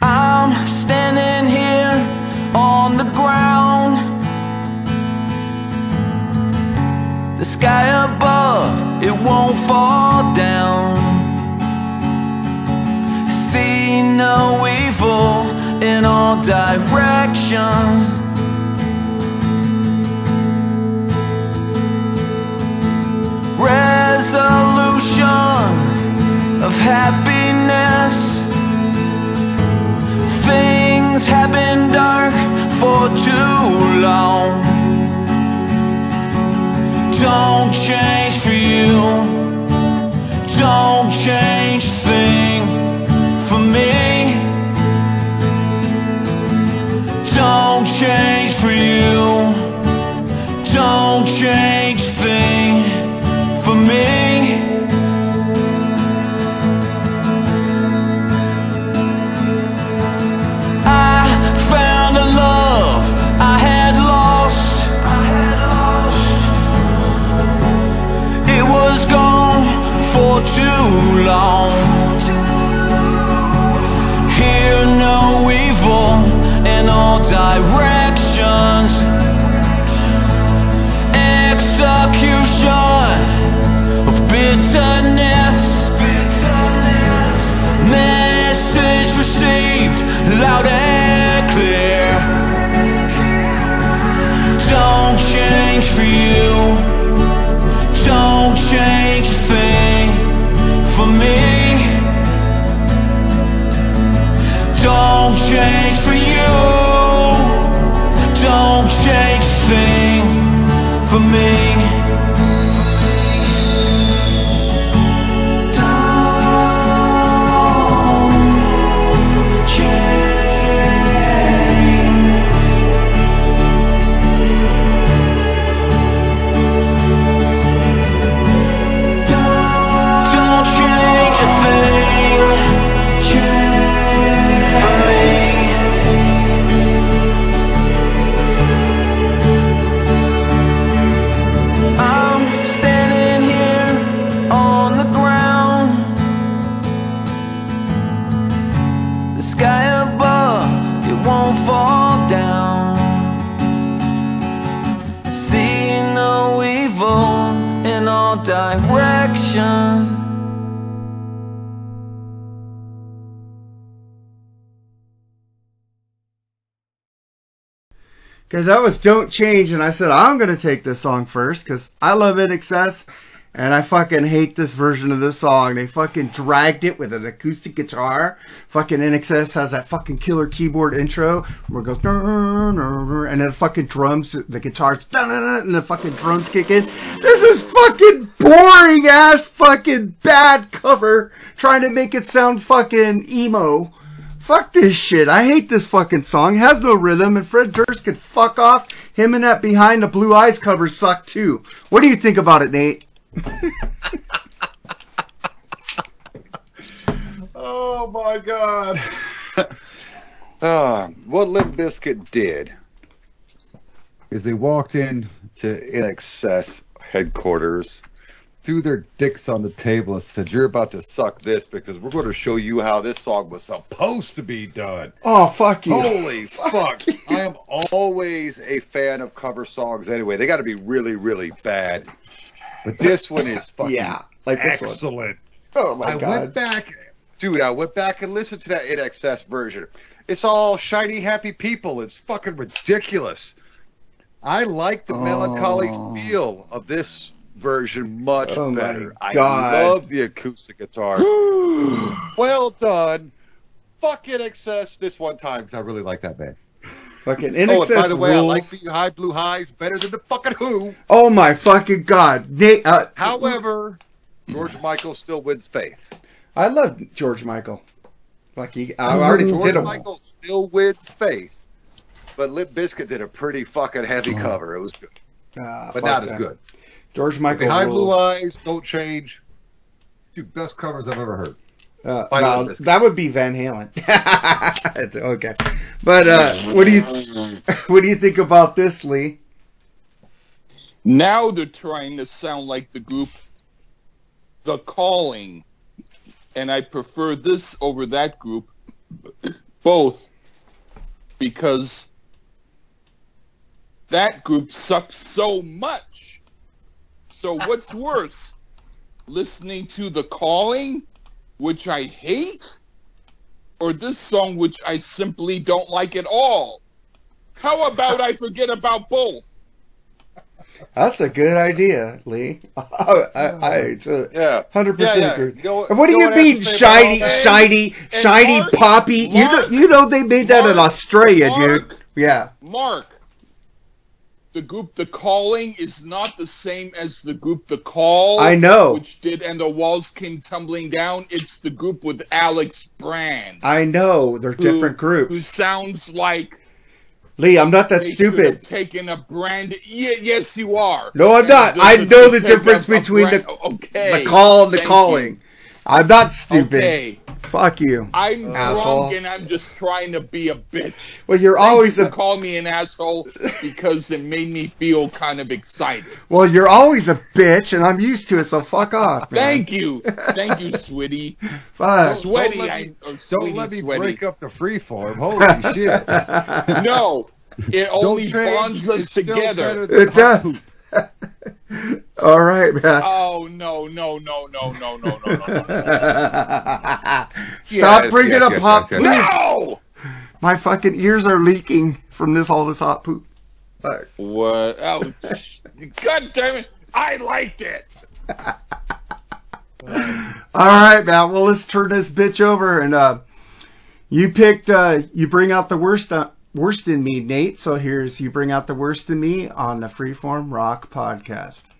I'm standing here on the ground. The sky above, it won't fall down. No evil in all directions. Resolution of happiness. Things have been dark for too long. Don't change for you. Don't change thing change for you. Don't change thing for me. I found a love I had lost. It was gone for too long. Okay, that was Don't Change, and I said, I'm going to take this song first because I love it excess, and I fucking hate this version of this song. They fucking dragged it with an acoustic guitar. Fucking INXS has that fucking killer keyboard intro where it goes, and then fucking drums, the guitars, and the fucking drums kick in. This is fucking boring ass fucking bad cover trying to make it sound fucking emo. Fuck this shit. I hate this fucking song. It has no rhythm, and Fred Durst could fuck off. Him and that Behind the Blue Eyes cover suck too. What do you think about it, Nate? Oh my god. uh, what Limp Bizkit did is they walked in to INXS headquarters, threw their dicks on the table and said, You're about to suck this because we're going to show you how this song was supposed to be done. Oh, fuck you. Holy fuck. I am always a fan of cover songs anyway. They got to be really, really bad. But this one is fucking Yeah, like this one. excellent. Oh my I god. went back, dude. I went back and listened to that INXS version. It's all shiny, happy people. It's fucking ridiculous. I like the melancholy oh. feel of this version much Oh better. I love the acoustic guitar. well done. Fucking excess this one time because I really like that band. Fucking Oh, and by the way, I like the High Blue Highs better than the fucking Who. Oh my fucking god. Nate, uh, However, George Michael still wins faith. I love George Michael. He, I already George did him. Michael still wins faith, but Limp Bizkit did a pretty fucking heavy cover. It was good, Ah, but not as good. George Michael Behind Blue. Eyes, Don't Change. Two best covers I've ever heard. Uh, By no, that would be Van Halen. okay, but uh, what do you what do you think about this, Lee? Now they're trying to sound like the group The Calling, and I prefer this over that group, both because that group sucks so much. So what's worse, listening to The Calling, which I hate, or this song which I simply don't like at all? How about I forget about both? That's a good idea, Lee. I, I, I Yeah, hundred Yeah, percent agree. You know- and what do you you know what I have mean, to say shiny, shiny, And shiny Mark- poppy? you know, you know they made that in Mark- Australia, dude. Yeah. Mark, the group The Calling is not the same as the group The Call. I know. Which did And the Walls Came Tumbling Down. It's the group with Alex Band. I know they're who- different groups. Who sounds like Lee, I'm not that they should have stupid. taken a brand. Yeah, yes, you are. No, I'm And not. I know the difference between brand- the- okay, The call and the thank calling. you. I'm not stupid. Okay, Fuck you. I'm Asshole. drunk and I'm just trying to be a bitch. Well, you're Thank always you a for call me an asshole because it made me feel kind of excited. well, you're always a bitch, and I'm used to it. So fuck off. Man. Thank you, thank you, Sweetie. Fuck. Sweaty, let I me- or Don't Sweetie, let me sweaty. break up the free form. Holy shit! No, it only bonds us It's together. It hot does. All right, man. Oh no, no, no, no, no, no, no, no! Stop yes, bringing yes, up yes, hot poop. No, my fucking ears are leaking from this all this hot poop. What? Oh, god damn it! I liked it. all right, man. Well, let's turn this bitch over and uh, you picked. Uh, you bring out the worst. Uh, worst in me, Nate. So here's you bring out the worst in me on the Freeform Rock podcast.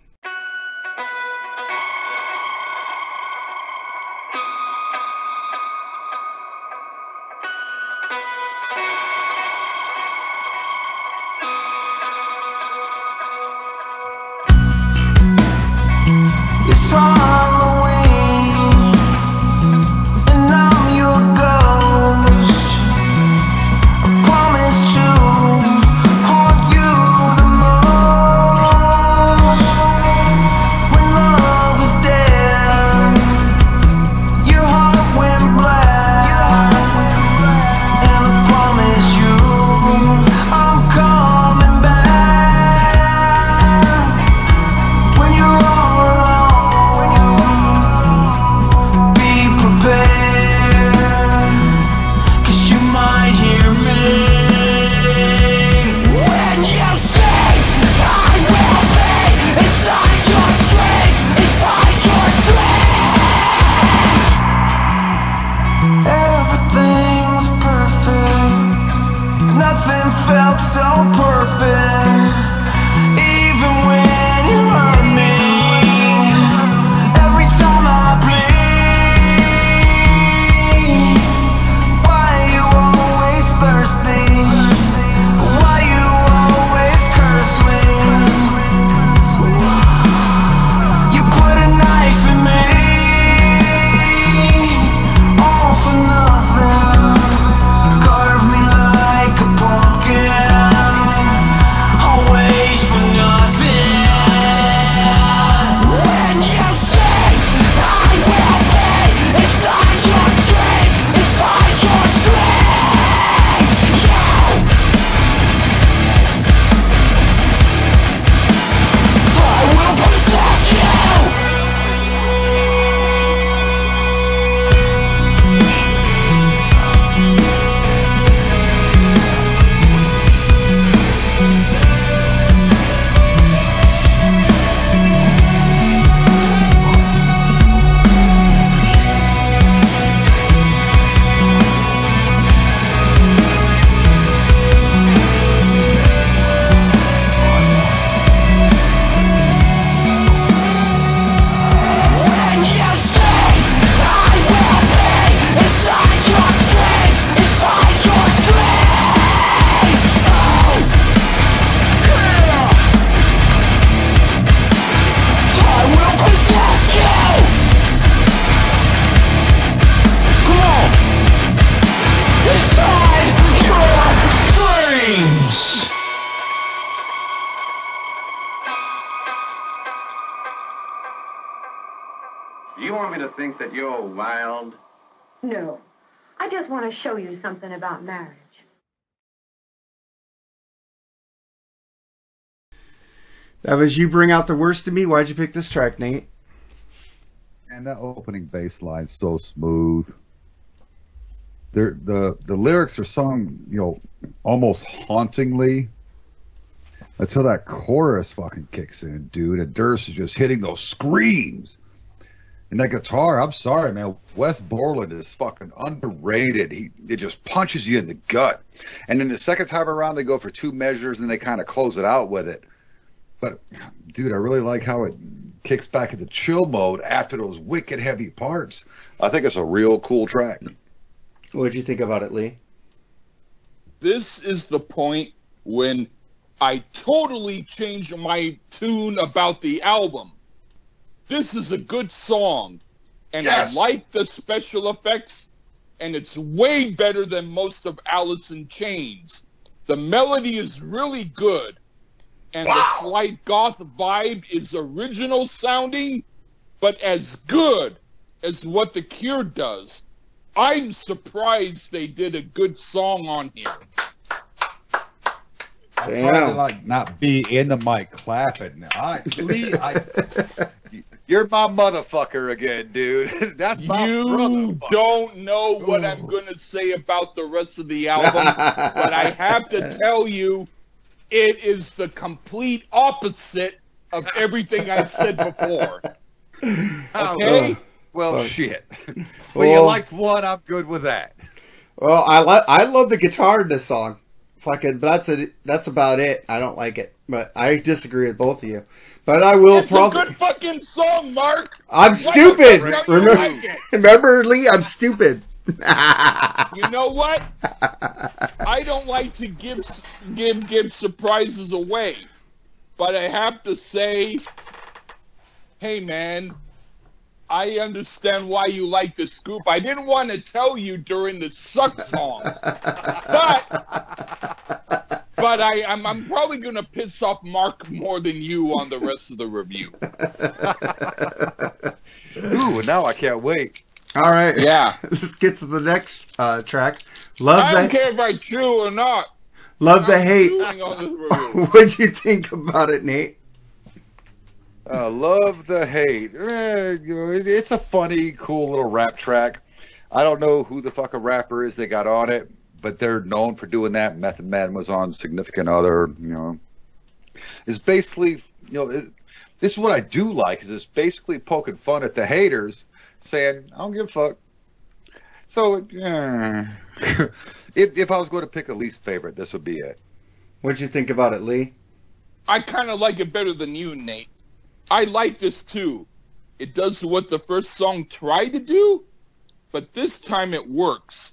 Want me to think that you're wild? No. I just want to show you something about marriage. That was you bring out the worst in me. Why'd you pick this track, Nate? And that opening bass line's so smooth. They're, the the lyrics are sung, you know, almost hauntingly until that chorus fucking kicks in, dude. And Durst is just hitting those screams. And that guitar, I'm sorry, man. Wes Borland is fucking underrated. He it just punches you in the gut. And then the second time around, they go for two measures and they kind of close it out with it. But dude, I really like how it kicks back into chill mode after those wicked heavy parts. I think it's a real cool track. What'd you think about it, Lee? this is the point when I totally changed my tune about the album. This is a good song, and Yes. I like the special effects, and it's way better than most of Alice in Chains. The melody is really good, and the slight goth vibe is original sounding, but as good as what The Cure does. I'm surprised they did a good song on here. I'm Damn. trying to like not be in the mic clapping. I, Lee, I, you're my motherfucker again, dude. That's my you brother. don't know what I'm going to say about the rest of the album, but I have to tell you, it is the complete opposite of everything I said before. Oh, okay? Well, shit. Well, you Well- liked one. I'm good with that. Well, I like I love the guitar in this song. Fucking, but that's a, that's about it. I don't like it, but I disagree with both of you. But I will It's a probably. good fucking song, Mark. I'm Why stupid. the fuck don't you Remember, like remember, Lee? I'm stupid. You know what? I don't like to give give give surprises away, but I have to say, hey man, I understand why you like the scoop. I didn't want to tell you during the suck songs, but but I I'm, I'm probably gonna piss off Mark more than you on the rest of the review. Ooh, now I can't wait. All right. Yeah, Let's get to the next uh, track. Love I don't the care if I chew or not. love the I'm hate. chewing on this review. What'd you think about it, Nate? Uh, love the hate. Eh, you know, it- it's a funny, cool little rap track. I don't know who the fuck a rapper is they got on it, but they're known for doing that. Method Man was on Significant Other. You know, it's basically you know it, this is what I do like is it's basically poking fun at the haters, saying I don't give a fuck. So eh. if if I was going to pick a least favorite, this would be it. What'd you think about it, Lee? I kind of like it better than you, Nate. I like this too. It does what the first song tried to do, but this time it works.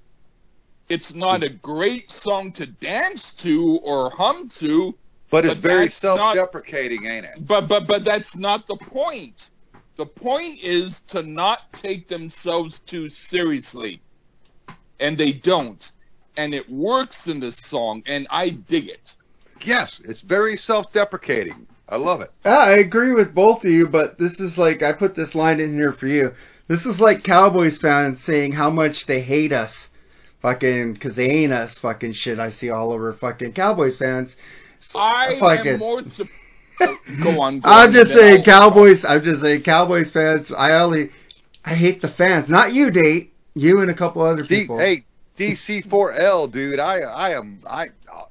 It's not a great song to dance to or hum to, But it's But very self-deprecating, ain't it? but but but that's not the point. The point is to not take themselves too seriously. And they don't. And it works in this song and I dig it. Yes, it's very self-deprecating. I love it. Yeah, I agree with both of you, but this is like I put this line in here for you. This is like Cowboys fans saying how much they hate us, fucking, because they ain't us, fucking shit. I see all over fucking Cowboys fans. I fucking- am more su- oh, go on. Go I'm on, just saying, I'll- Cowboys. I'm just saying, Cowboys fans. I only, I hate the fans, not you, date. You and a couple other D- people. hey, DC4L, dude. I I am I. oh,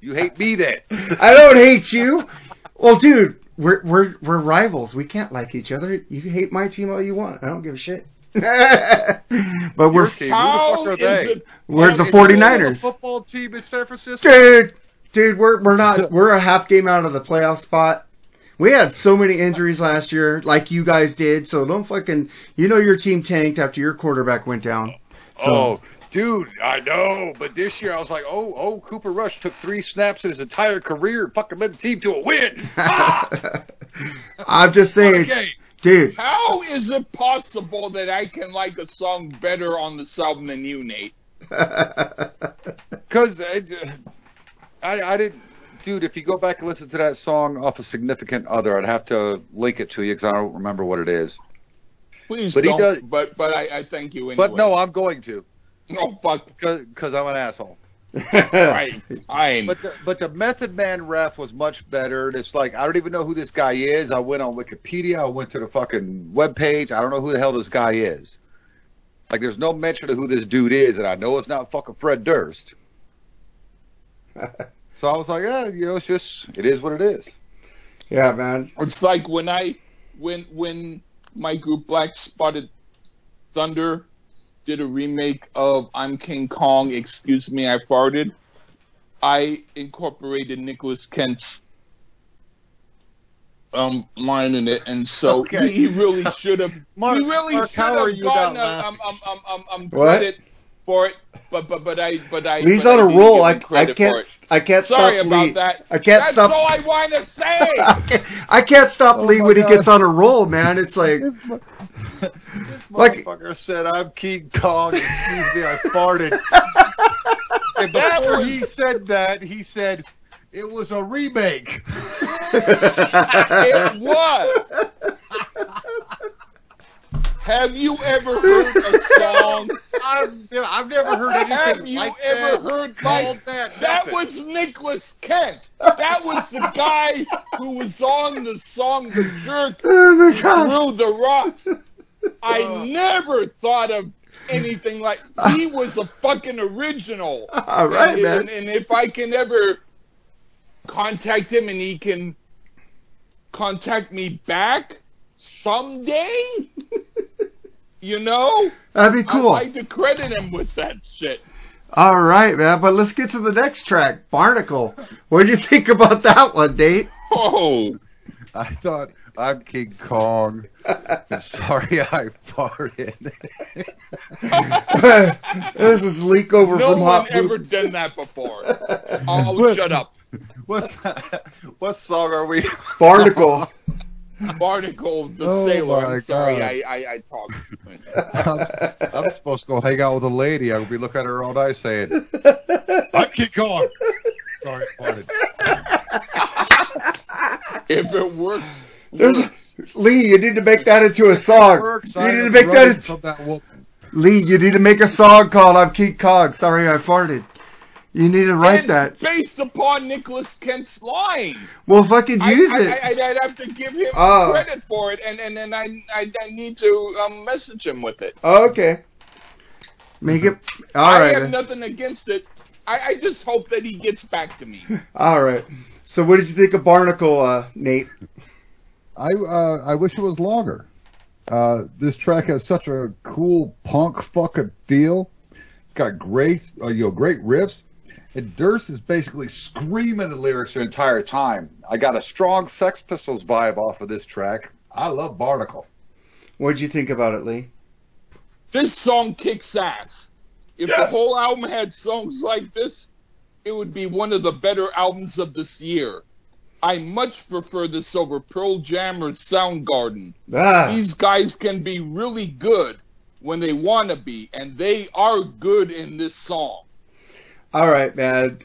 you hate me then? I don't hate you. Well, dude, we're we're we're rivals. We can't like each other. You hate my team all you want. I don't give a shit. but we're team. How Who the fuck are they? it- we're the is there 49ers. football team in San Francisco. Dude, dude, we're we're not we're a half game out of the playoff spot. We had so many injuries last year, like you guys did. So don't fucking. You know your team tanked after your quarterback went down. So, Oh, dude, I know. But this year I was like, oh, oh, Cooper Rush took three snaps in his entire career and fucking led the team to a win. Ah, I'm just saying, Okay, dude. how is it possible that I can like a song better on this album than you, Nate? Because I, I, I didn't. Dude, if you go back and listen to that song off a significant other, I'd have to link it to you because I don't remember what it is. Please But he don't. does- But but I, I thank you anyway. But no, I'm going to no fuck. because I'm an asshole. I I'm But the, but the Method Man ref was much better. And it's like I don't even know who this guy is. I went on Wikipedia. I went to the fucking webpage. I don't know who the hell this guy is. Like there's no mention of who this dude is, and I know it's not fucking Fred Durst. so I was like, yeah, you know, it's just it is what it is. Yeah, man. It's like when I when when my group Black Spotted Thunder did a remake of I'm King Kong, excuse me, I farted. I incorporated Nicholas Kent's um line in it, and so Okay. he, he really should have. Mark- he really Mark, should how are have you gotten not a, um, um, um, What? credit for it, but but but I but I. He's but on I a roll. I, I can't it. I can't Sorry stop about Lee. that. I can't That's stop. all I want to say. I can't stop Lee my when he gets on a roll, man. It's like This, mo- Like- motherfucker said, "I'm King Kong." Excuse me, I farted. and before he said that, he said it was a remake. it was. Have you ever heard a song? I've, never- I've never heard anything Have you like ever that. heard like that? that? nothing. Was Nicholas Kent? That was the guy who was on the song "The Jerk" oh my god. through the rocks. I oh. never thought of anything like he was a fucking original. All right, and, man. and, and if I can ever contact him and he can contact me back someday, you know, That'd be cool. I'd like to credit him with that shit. All right, man. But let's get to the next track, Barnacle. What do you think about that one, Nate? Oh, I thought I'm King Kong. Sorry, I farted. this is leak over no from one Hot ever Poop. done that before. Oh, shut up. What's what song are we? Barnacle. Barnacle the Oh sailor. my I'm sorry, God. I, I, I talked. I'm, I'm supposed to go hang out with a lady. I will be looking at her all night saying, "I'm King Kong." Sorry, I farted. if it works, There's. Lee. You need to make that into a song. You need to make that. Into, that. Lee, you need to make a song called "I'm King Kong." Sorry, I farted. You need to write It's that. based upon Nicholas Kent's line. Well, fucking I, use I, it. I, I'd have to give him Oh. credit for it, and and, and I, I I need to um, message him with it. okay. Make it. All I right. have man. nothing against it. I, I just hope that he gets back to me. All right. So, what did you think of Barnacle, uh, Nate? I uh, I wish it was longer. Uh, this track has such a cool punk fucking feel. It's got great, uh, you know, great riffs. And Durst is basically screaming the lyrics the entire time. I got a strong Sex Pistols vibe off of this track. I love Barnacle. What did you think about it, Lee? This song kicks ass. If the whole album had songs like this, it would be one of the better albums of this year. I much prefer this over Pearl Jam or Soundgarden. Ah, These guys can be really good when they want to be, and they are good in this song. all right, man.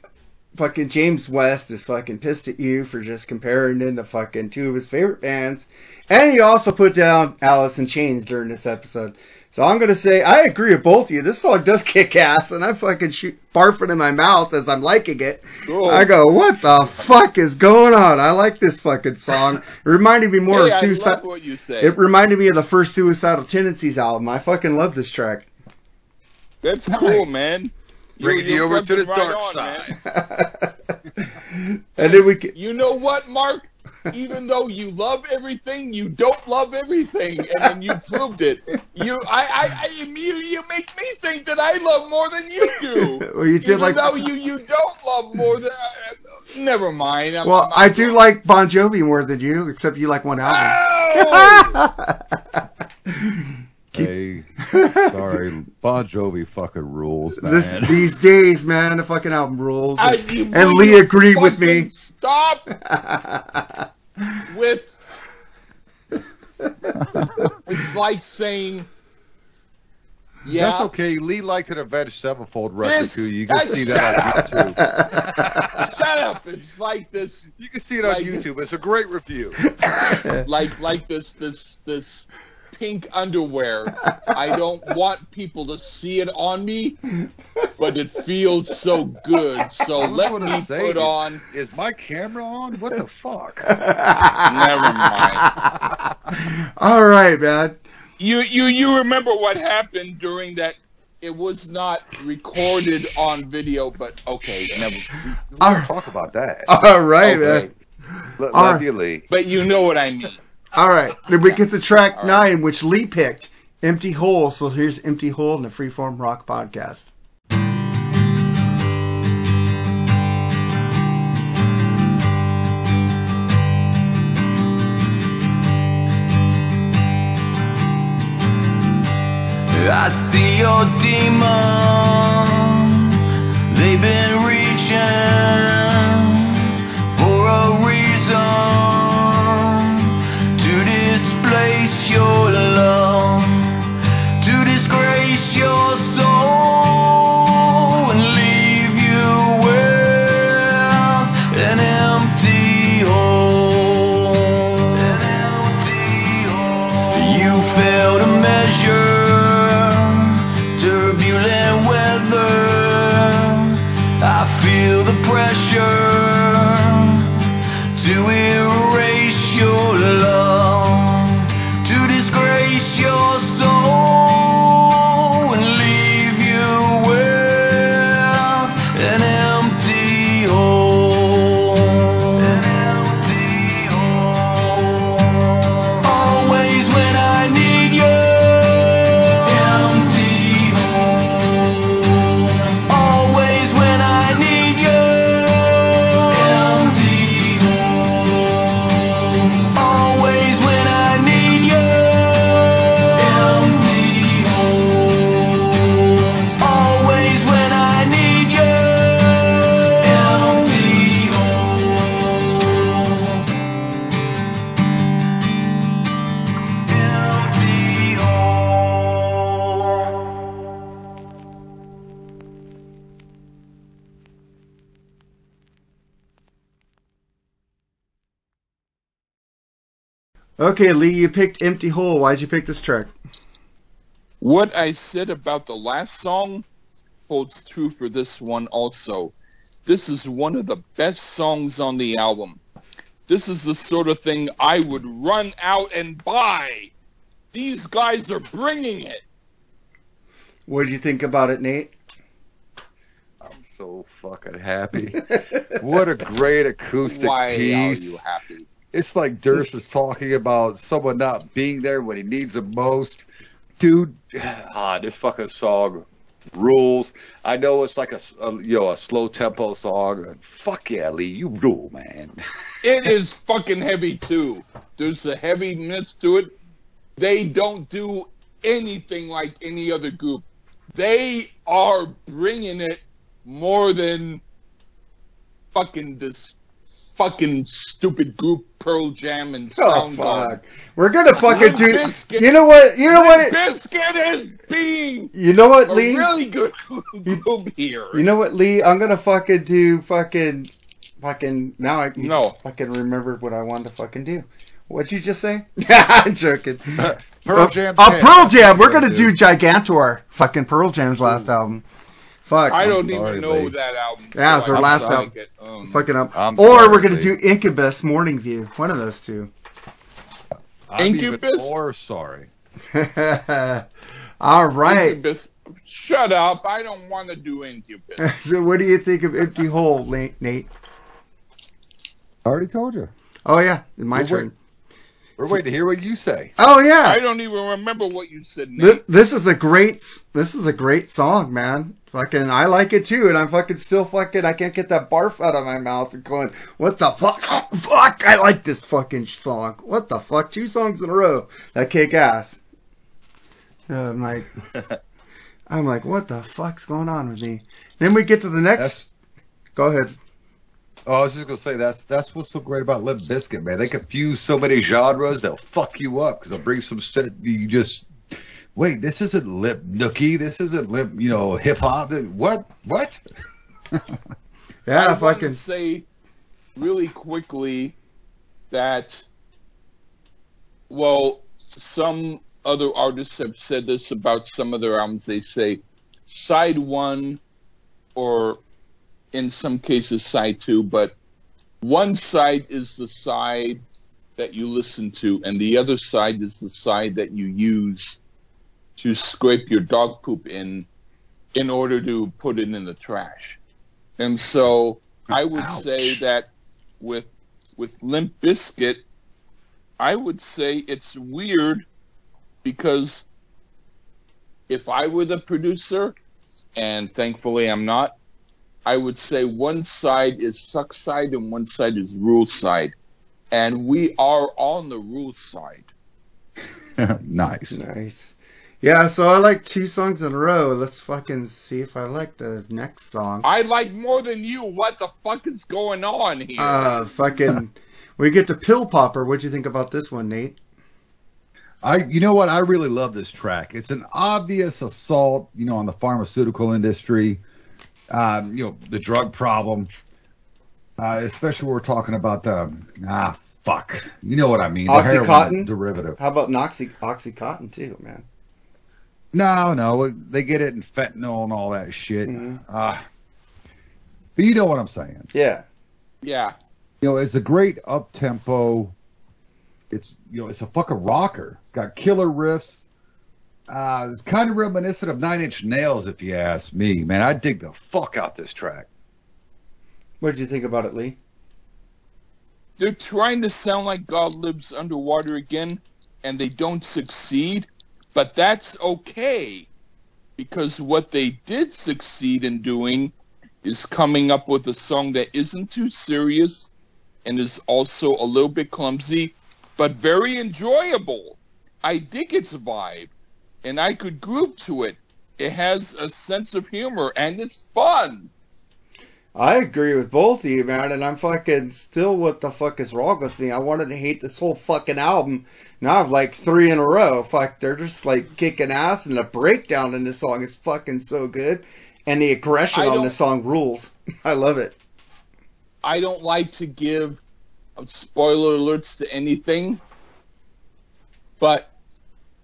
Fucking James West is fucking pissed at you for just comparing it to fucking two of his favorite bands, and he also put down Alice in Chains during this episode. So I'm gonna say I agree with both of you. This song does kick ass, and I fucking shoot barfing in my mouth as I'm liking it. Oh. I go, what the fuck is going on? I like this fucking song. It reminded me more Hey, of I Suicide. love what you say. It reminded me of the first Suicidal Tendencies album. I fucking love this track. That's cool, man. Bringing you you're over to the right dark on, side. And then we can... You know what, Mark? Even though you love everything, you don't love everything, and then you proved it. You, I, I, I you, you make me think that I love more than you do. well, you did Even like. though you, you don't love more than. Uh, never mind. I'm, Well, I'm I do like Bon Jovi more than you, except you like one album. Oh! Hey, sorry, Bon Jovi fucking rules, man. This these days, man, the fucking album rules. I- and Lee agreed with me. Stop with. It's like saying. Yeah. That's okay. Lee liked an Avenged Sevenfold record This- too. You can see that on YouTube. Shut up! It's like this, You can see it on YouTube. It's a great review. like like this this this pink underwear. I don't want people to see it on me, but it feels so good. So let me say, put on. Is my camera on? What the fuck? Never mind. All right, man. You you you remember what happened during that? It was not recorded on video, but okay, never. All, Talk about that. all right, Okay. man. Let, all love you, Lee. But you know what I mean. All right. Then we get to track nine, which Lee picked, "Empty Hole." So here's "Empty Hole" in the Freeform Rock Podcast. I see your demons. They've been reaching Okay, Lee, you picked Empty Hole. Why'd you pick this track? What I said about the last song holds true for this one also. This is one of the best songs on the album. This is the sort of thing I would run out and buy. These guys are bringing it. What do you think about it, Nate? I'm so fucking happy. what a great acoustic Why are you piece. happy? It's like Durst is talking about someone not being there when he needs them most. Dude, ah, this fucking song rules. I know it's like a, a, you know a slow tempo song. Fuck yeah, Lee, you rule, man. It is fucking heavy too. There's a heavy heaviness to it. They don't do anything like any other group. They are bringing it more than fucking this fucking stupid group Pearl Jam and Oh Soundgarden. fuck! We're gonna fucking do. Bizkit- You know what? You know what? Bizkit is being You know what, a Lee? really good group here. You know what, Lee? I'm gonna fucking do fucking fucking now. I can No. fucking remember what I wanted to fucking do. What'd you just say? I'm joking. Pearl Jam. Oh, Pearl Jam. We're gonna do Gigaton. Fucking Pearl Jam's last album. Fuck. I don't sorry, even know Lee. that album. Yeah, it's our I last album. it. Um, Fucking up. I'm or sorry, we're gonna Lee. do Incubus, Morning View. One of those two. I'm Incubus? Or sorry. All right. Incubus. Shut up! I don't want to do Incubus. So, what do you think of Empty Hole, Nate? Nate? I already told you. Oh yeah, my Well, turn. We're waiting to hear what you say. Oh yeah. I don't even remember what you said. Nate. This, this is a great this is a great song, man. Fucking I like it too, and I'm fucking still fucking I can't get that barf out of my mouth and going, what the fuck? fuck, I like this fucking song. What the fuck? Two songs in a row that kick ass. Uh, I'm like, I'm like, what the fuck's going on with me? Then we get to the next. That's, Go ahead. Oh, I was just gonna say that's that's what's so great about Limp Bizkit, man. They confuse so many genres. They'll fuck you up because they'll bring some shit. You just wait. This isn't Limp Nookie. This isn't Limp. You know, hip hop. What? What? Yeah, if I can say really quickly that, well, some other artists have said this about some of their albums. They say side one, or in some cases side two, but one side is the side that you listen to, and the other side is the side that you use to scrape your dog poop in in order to put it in the trash. And so I would Ouch. say that with with Limp Bizkit, I would say it's weird because if I were the producer, and thankfully I'm not, I would say one side is suck side and one side is rule side. And we are on the rule side. nice. Nice. Yeah, so I like two songs in a row. Let's fucking see if I like the next song. I like more than you. What the fuck is going on here? Uh, fucking. we get to Pill Popper. What'd you think about this one, Nate? I, you know what? I really love this track. It's an obvious assault, you know, on the pharmaceutical industry, um, you know, the drug problem, uh, especially when we're talking about the ah fuck, you know what I mean? The heroin derivative. How about Noxy, Oxycontin too, man? No, no, they get it in fentanyl and all that shit. Mhm. Uh, but you know what I'm saying. Yeah. yeah. You know, it's a great up tempo. It's you know, it's a fucking rocker. It's got killer riffs. Uh, it's kind of reminiscent of Nine Inch Nails, if you ask me. Man, I dig the fuck out this track. What did you think about it, Lee? they're trying to sound like God lives underwater again, and they don't succeed, but that's okay because what they did succeed in doing is coming up with a song that isn't too serious and is also a little bit clumsy, but very enjoyable. I dig its vibe, and I could groove to it. It has a sense of humor, and it's fun. I agree with both of you, man, and I'm fucking still what the fuck is wrong with me? I wanted to hate this whole fucking album. Now I've like three in a row. Fuck, they're just like kicking ass, and the breakdown in this song is fucking so good, and the aggression on this song rules. I love it. I don't like to give spoiler alerts to anything, but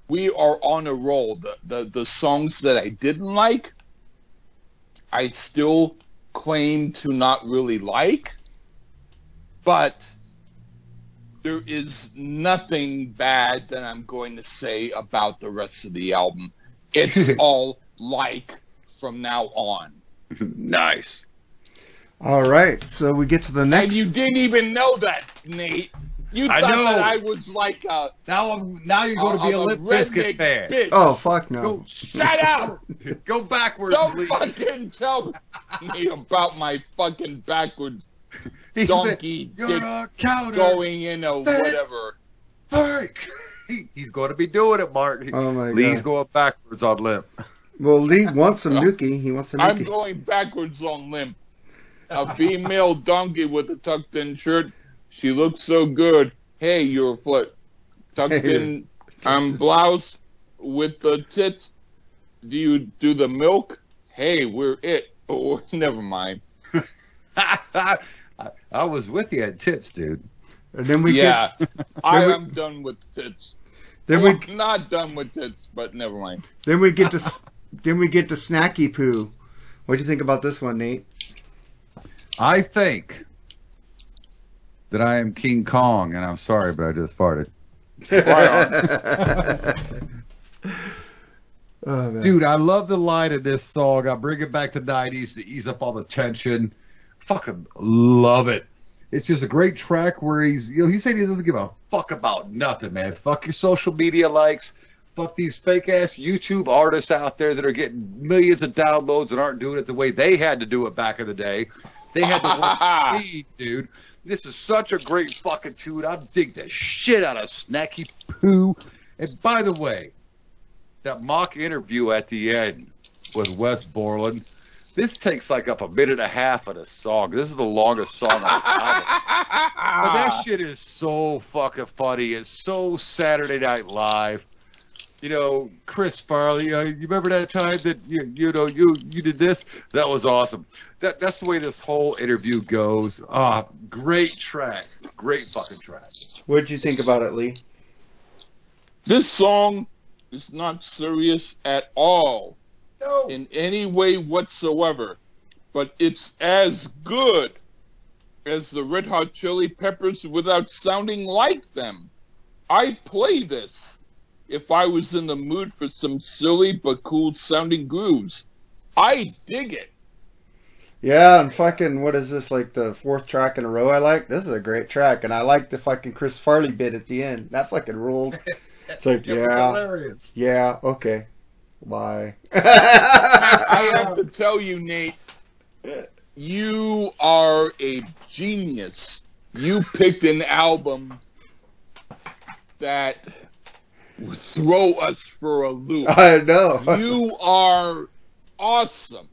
we are on a roll. The, the the songs that I didn't like, I still claim to not really like, but there is nothing bad that I'm going to say about the rest of the album. It's all like from now on. nice. All right, so we get to the And next. you didn't even know that, Nate. You I thought know. that I was like a, Now I'm now you're going to be a a Lip Bizkit redneck fan. bitch. oh fuck no! Go, Shut up! go backwards, Don't please. fucking tell me about my fucking backwards He's donkey You're dick a going in a whatever. Fake. He- He's going to be doing it, Mark. Oh my Lee's god! going backwards on Limp. Well, Lee wants a nookie. He wants a I'm nookie. going backwards on limp. A female donkey with a tucked in shirt. She looks so good. Hey, your foot. Tucked Hey, in um, blouse with the tits. Do you do the milk? Hey, we're it. Oh, never mind. I, I was with you at tits, dude. And then we yeah, get I we- am done with tits. then Well, we not done with tits, but never mind. then we get to then we get to Snacky Poo. What do you think about this one, Nate? I think that I am King Kong, and I'm sorry, but I just farted. Oh man. Dude, I love the line of this song. I bring it back to 90s to ease up all the tension. Fucking love it. It's just a great track where he's, you know, he said he doesn't give a fuck about nothing, man. Fuck your social media likes. Fuck these fake ass YouTube artists out there that are getting millions of downloads and aren't doing it the way they had to do it back in the day. They had to work the dude. This is such a great fucking tune. I dig the shit out of Snacky Poo. And by the way, that mock interview at the end with Wes Borland, this takes like up a minute and a half of the song. This is the longest song album. But that shit is so fucking funny. It's so Saturday Night Live. You know, Chris Farley. Uh, you remember that time that you you know you you did this? That was awesome. That that's the way this whole interview goes. Ah, great track. Great fucking track. What'd you think about it, Lee? This song is not serious at all No. in any way whatsoever, but it's as good as the Red Hot Chili Peppers without sounding like them. I'd play this if I was in the mood for some silly but cool sounding grooves. I dig it. Yeah, and fucking what is this like the fourth track in a row? I like this is a great track, and I like the fucking Chris Farley bit at the end. That fucking ruled. It's like It was yeah, hilarious. yeah, okay, bye. I have to tell you, Nate, you are a genius. You picked an album that will throw us for a loop. I know. You are awesome.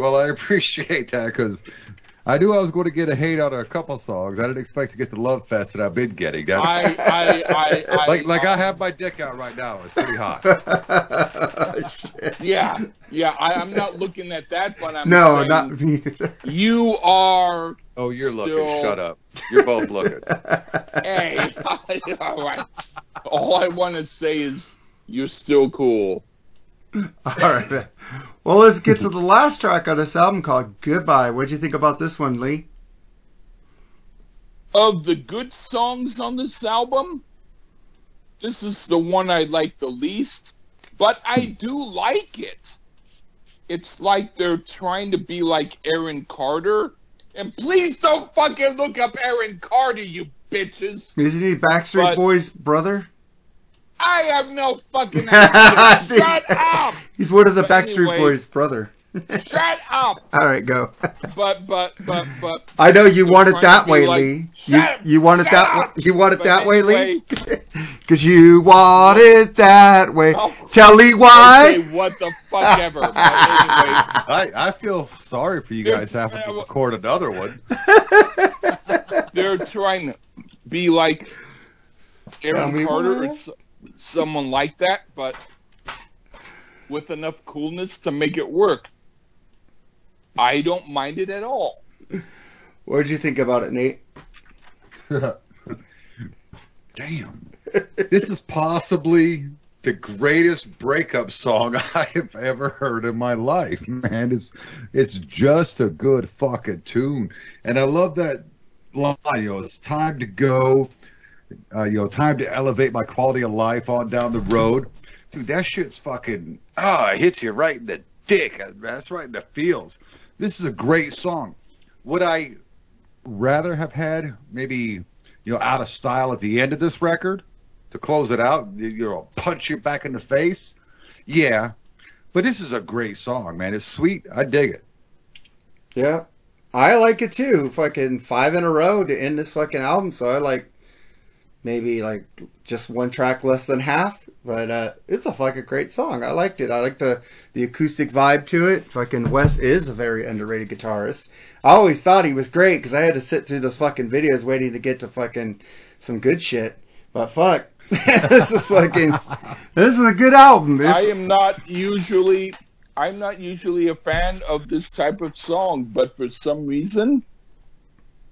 Well, I appreciate that because I knew I was going to get a hate on a couple songs. I didn't expect to get the love fest that I've been getting. I, I, I, I like, like I have my dick out right now. It's pretty hot. Yeah, yeah. I, I'm not looking at that, but I'm no, saying not me. either. you are. Oh, you're looking. Still- Shut up. You're both looking. Hey, all right. All I want to say is you're still cool. All right. Well, let's get to the last track on this album called "Goodbye." What'd you think about this one, Lee? of the good songs on this album, this is the one I like the least, but I hmm. do like it. It's like they're trying to be like Aaron Carter. And please don't fucking look up Aaron Carter, you bitches. Isn't he Backstreet But- Boys' brother? I have no fucking idea. Shut up! He's one of the But Backstreet anyway- Boys' brother. Shut up! All right, go. But, but, but, but. I know you They're want it that way, like, Lee. You, "Shut- you want it that up!" way. You want it But that way, Lee. Because you want it that way. Oh. Tell Lee why. Okay, what the fuck ever. Anyway, I, I feel sorry for you guys having to record another one. they're trying to be like Tell Aaron me Carter why. or s- someone like that, but with enough coolness to make it work. I don't mind it at all. What did you think about it, Nate? Damn. this is possibly the greatest breakup song I have ever heard in my life, man. It's it's just a good fucking tune, and I love that line. You know, it's time to go. Uh, you know, time to elevate my quality of life on down the road. Dude, that shit's fucking ah, it hits you right in the dick. That's right in the feels. This is a great song. Would I rather have had maybe you know out of style at the end of this record to close it out? You know, punch you back in the face. Yeah, but this is a great song, man. It's sweet. I dig it. Yeah. I like it too. Fucking five in a row to end this fucking album. So I like maybe like just one track less than half. But uh, it's a fucking great song. I liked it. I like the the acoustic vibe to it. Fucking Wes is a very underrated guitarist. I always thought he was great because I had to sit through those fucking videos waiting to get to fucking some good shit. But fuck, this is fucking this is a good album. I am not usually I'm not usually a fan of this type of song, but for some reason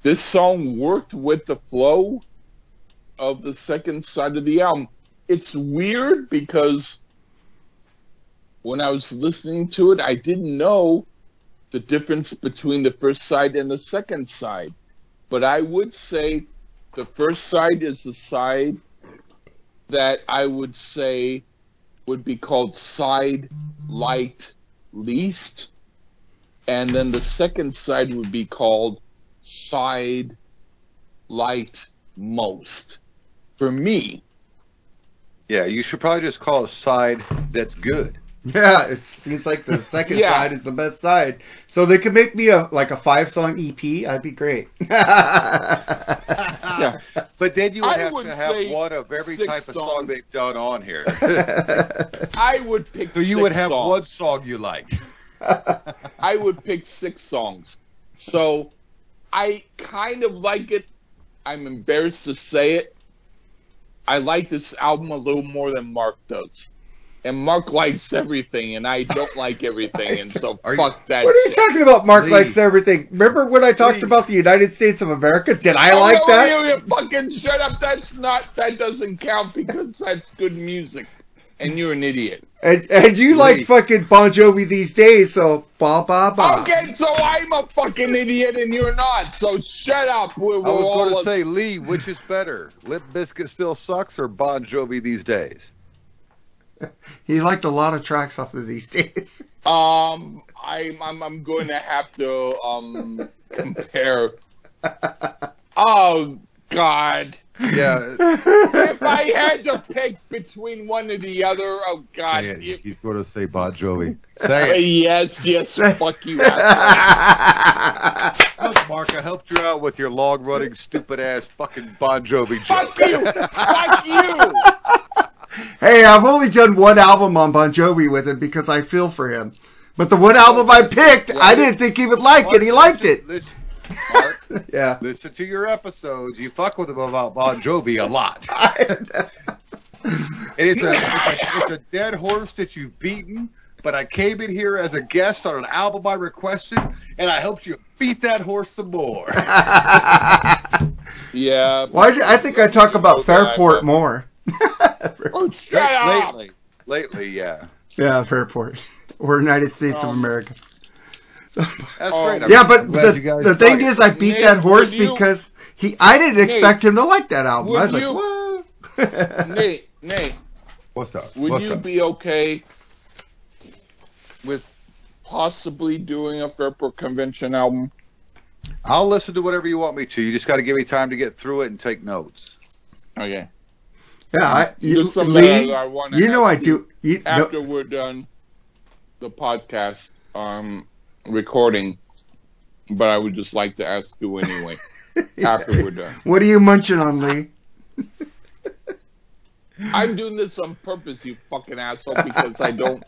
this song worked with the flow of the second side of the album. It's weird because when I was listening to it, I didn't know the difference between the first side and the second side. But I would say the first side is the side that I would say would be called side light least. And then the second side would be called side light most. For me, Yeah, you should probably just call a side that's good. Yeah, it seems like the second Yeah. side is the best side. So they could make me a like a five song EP. I'd be great. yeah. But then you would I have would to have one of every six type of song they've done on here. I would pick so you six would have songs. one song you like. I would pick six songs. So I kind of like it. I'm embarrassed to say it. I like this album a little more than Mark does. And Mark likes everything, and I don't like everything, and so Are you- fuck that what are you shit. talking about? Mark Lee. likes everything. Remember when I talked Lee. about the United States of America? Did I Oh, like no, that? You, you fucking shut up. That's not. That doesn't count because that's good music, and you're an idiot. And and you like fucking Bon Jovi these days? So ba ba ba. Okay, so I'm a fucking idiot, and you're not. So shut up. We're, we're I was going to a- say, Lee, which is better, Lip Bizkit still sucks or Bon Jovi these days? He liked a lot of tracks off of these days. Um, I'm I'm I'm going to have to um compare. Oh God! Yeah, If I had to pick between one or the other, oh God! it. if- he's going to say Bon Jovi. Say it. Uh, yes, yes, fuck you. asshole. Look, Mark, I helped you out with your long-running, stupid-ass fucking Bon Jovi joke. fuck you! Fuck you! Hey, I've only done one album on Bon Jovi with him because I feel for him. But the one album I picked, I didn't think he would like it. He liked it. Listen, Mark, Yeah. listen to your episodes. You fuck with him about Bon Jovi a lot. It is a, it's, a, it's a dead horse that you've beaten, but I came in here as a guest on an album I requested, and I helped you beat that horse some more. Yeah. Why? I think I talk about Fairport more. Oh, shut up! lately, lately, yeah. Yeah, Fairport or United States of Um, America. That's Um, great. I'm Yeah, but the, the thing is, I beat Nate, that horse you- because he. I didn't expect him to like that album. I would was like, you- what? Nate, Nate, what's up? would what's you up? be okay with possibly doing a Fairport Convention album? I'll listen to whatever you want me to. You just got to give me time to get through it and take notes. Okay. Yeah, I, you, Lee, that I you know I do. You, no, After we're done the podcast um, recording, but I would just like to ask you anyway. After we're done, what are you munching on, Lee? I'm doing this on purpose, you fucking asshole, because I don't.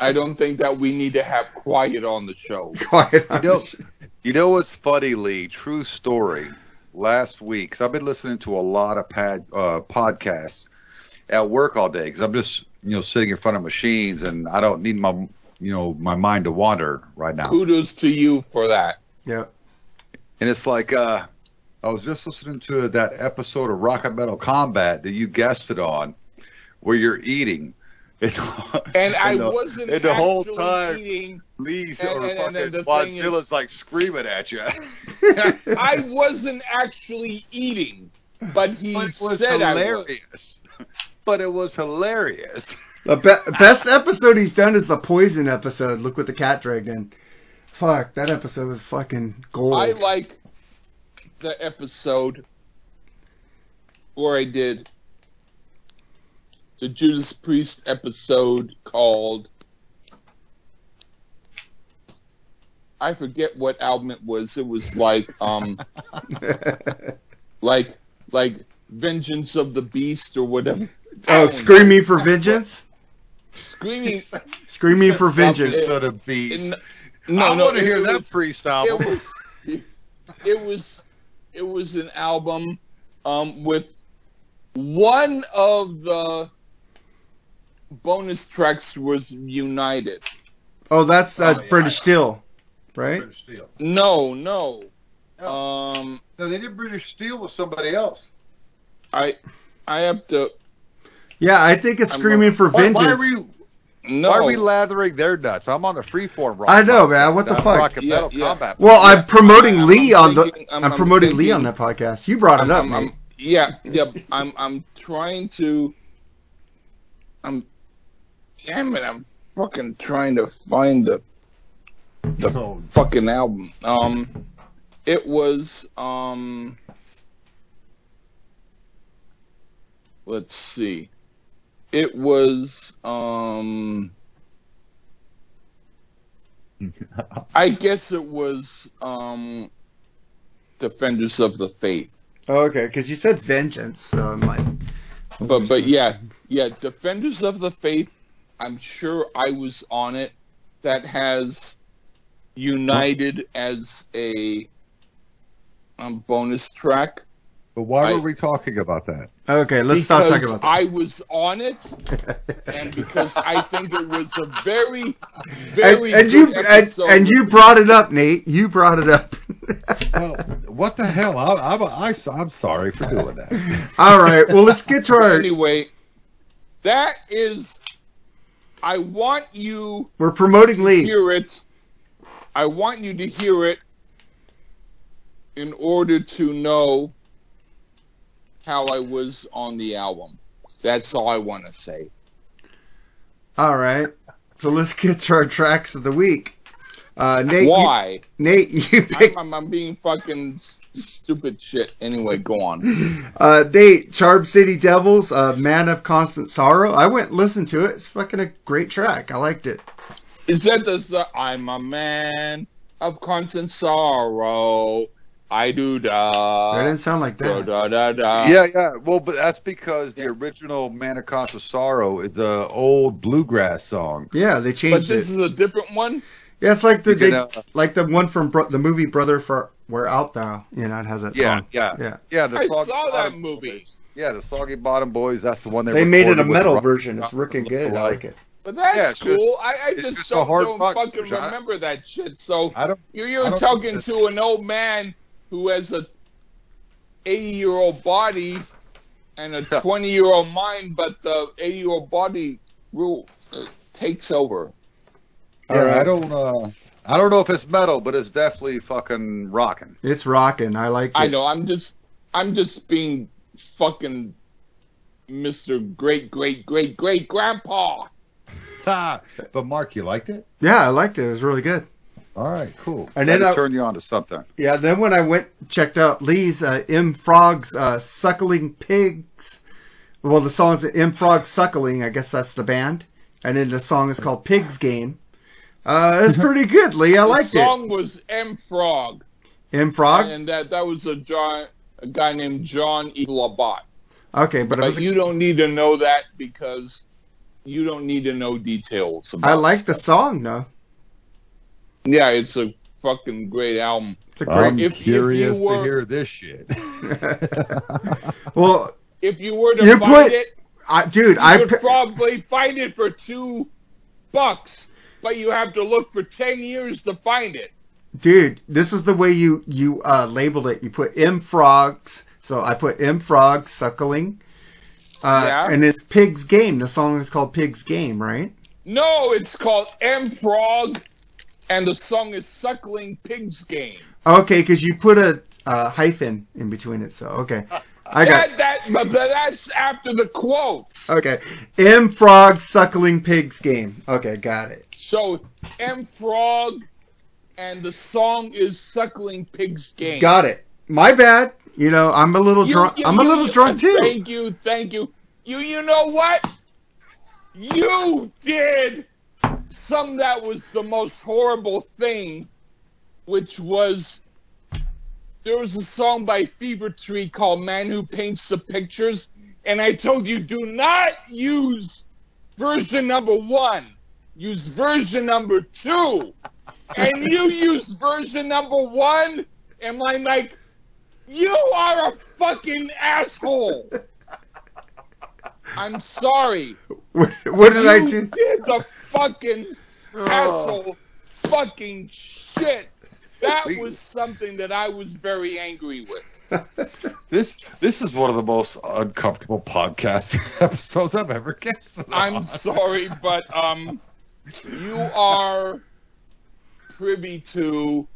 I don't think that we need to have quiet on the show. Quiet. You know, you know what's funny, Lee? True story. Last week, 'cause I've been listening to a lot of pad, uh, podcasts at work all day because I'm just you know sitting in front of machines and I don't need my you know my mind to wander right now. Kudos to you for that. Yeah. And it's like uh, I was just listening to that episode of Rock and Metal Combat that you guested on, where you're eating. And, And I the, wasn't and the whole time, eating. Lee's and- or and- and fucking then the thing is- Godzilla's like screaming at you. I wasn't actually eating, but he but it was said I was. hilarious. But it was hilarious. The be- best episode he's done is the poison episode. Look what the cat dragged in. Fuck, that episode was fucking gold. I like the episode where I did the Judas Priest episode called I forget what album it was. It was like um like like Vengeance of the Beast or whatever. Oh, screaming for vengeance. Screaming Screaming for vengeance. So to be. in- I no, no, want to hear it that was- Priest it was it was it was an album um, with one of the bonus tracks was United. Oh, that's uh, Oh, yeah. British Steel, right? British Steel. No, no. Um, No, they did British Steel with somebody else. I I have to Yeah, I think it's Screaming for Why, Vengeance. why are we? no. Why are we lathering their nuts? I'm on the freeform rock. I know, man. What the fuck? Rock and Yeah, metal yeah. combat. well, I'm promoting I'm- Lee I'm on the. thinking- I'm, I'm- I'm promoting Lee on that podcast. You brought it I'm, up, I'm, mate. I'm- yeah, yeah. I'm I'm trying to. I'm. Damn it! I'm fucking trying to find the the fucking album. Um, it was um. Let's see. It was um. I guess it was um. Defenders of the Faith. Oh, okay, because you said vengeance, so I'm like, But but yeah, yeah, Defenders of the Faith. I'm sure I was on it. That has United as a um, bonus track. But why I- were we talking about that? okay, let's stop talking about that. I was on it, and because I think it was a very, and, very and good you and, and you brought it up, Nate. You brought it up. Well, what the hell? I, I'm, I, I'm sorry for doing that. All right, well, let's get to our. anyway, that is. I want you We're promoting Lee. hear it. I want you to hear it in order to know how I was on the album. That's all I want to say. All right, so let's get to our tracks of the week. Uh, Nate, you- Why? Nate, you picked I'm, I'm, being fucking stupid shit. Anyway, go on. uh, Nate, Charm City Devils, uh, Man of Constant Sorrow. I went and listened to it. It's fucking a great track. I liked it. Is that the I'm a man of constant sorrow. I do That da. didn't sound like that. da da da. yeah, yeah. Well, but that's because the original Man of Constant Sorrow is a old bluegrass song. Yeah, they changed. It. But this it. is a different one. Yeah, it's like the You can, uh, like the one from bro- the movie Brother for Where Art Thou. You know, it has that Yeah, song. yeah, yeah. yeah. The I Soggy saw that Bottom movie. Boys. Yeah, the Soggy Bottom Boys. That's the one they. They made it a recorded with metal Rock- version. It's wicked good. I like it. But that's Yeah, it's just- cool. I, I just, just don't, don't fucking remember that shit. So I don't. you're, you're don't talking to an old man who has a 80 year old body and a 20 year old mind, but the 80 year old body rule uh, takes over. Yeah, Alright. I don't. uh I don't know if it's metal, but it's definitely fucking rocking. It's rocking. I like it. I know. I'm just, I'm just being fucking Mr. Great Great Great Great Grandpa. but Mark, you liked it? Yeah, I liked it. It was really good. All right, cool. And Glad then I- turn you on to something. Yeah, then when I went checked out Lee's uh, M Frog's uh, Suckling Pigs. Well, the song's M Frog Suckling. I guess that's the band. And then the song is called Pigs Game. Uh, it's pretty good, Lee. I liked the it. song was M Frog. M Frog. and that that was a John, a guy named John E. Labat. Okay, but But was. you don't need to know that because you don't need to know details. About I like the song though. Yeah, it's a fucking great album. It's a great. I'm If- if you curious were- to hear this shit. well, If you were to You find put- it, I, dude, you I would pi- probably find it for two bucks, but you have to look for ten years to find it. dude, this is the way you you uh, labeled it. You put M frogs, so I put M frogs suckling, uh, Yeah. and it's Pig's Game. The song is called Pig's Game, right? No, it's called M Frog, and the song is Suckling Pig's Game. Okay, because you put a uh, hyphen in between it. So okay, I got That, that, but that's after the quotes. okay. M frog suckling Pig's Game. Okay, got it. So M Frog, and the song is Suckling Pig's Game. Got it. My bad. You know, I'm a little You- drunk. you- I'm a little you- drunk too. Thank you, thank you. You you know what? You did some that was the most horrible thing, which was there was a song by Fever Tree called Man Who Paints the Pictures, and I told you do not use version number one. Use version number two. And you use version number one, and I'm like, you are a fucking asshole. I'm sorry. What, what did you I do? did the fucking asshole fucking shit. That was something that I was very angry with. This this is one of the most uncomfortable podcast episodes I've ever guested. I'm sorry, but um, you are privy to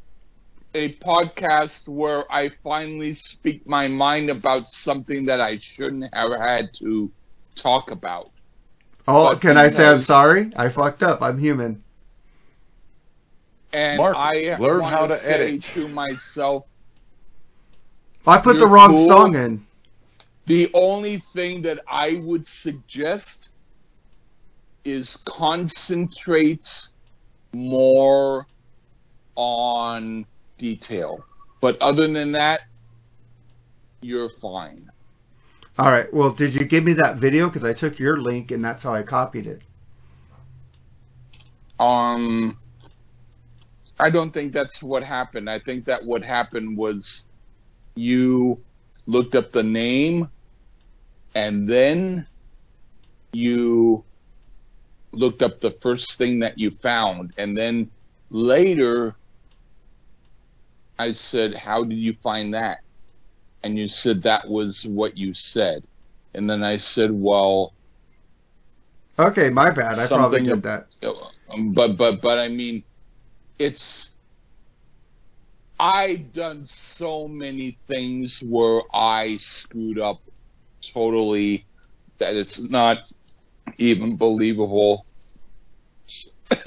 a podcast where I finally speak my mind about something that I shouldn't have had to talk about. Oh, but can I say I'm sorry? I fucked up. I'm human. And Mark, I learn wanna how to say edit. to myself, I put the wrong cool. song in. The only thing that I would suggest is concentrate more on detail. But other than that, you're fine. All right. Well, did you give me that video? Because I took your link and that's how I copied it. Um, I don't think that's what happened. I think that what happened was you looked up the name and then you looked up the first thing that you found. And then later, I said, How did you find that? And you said that was what you said. And then I said, Well, Okay, my bad. I probably did that. um, but but but I mean, it's I've done so many things where I screwed up totally that it's not even believable.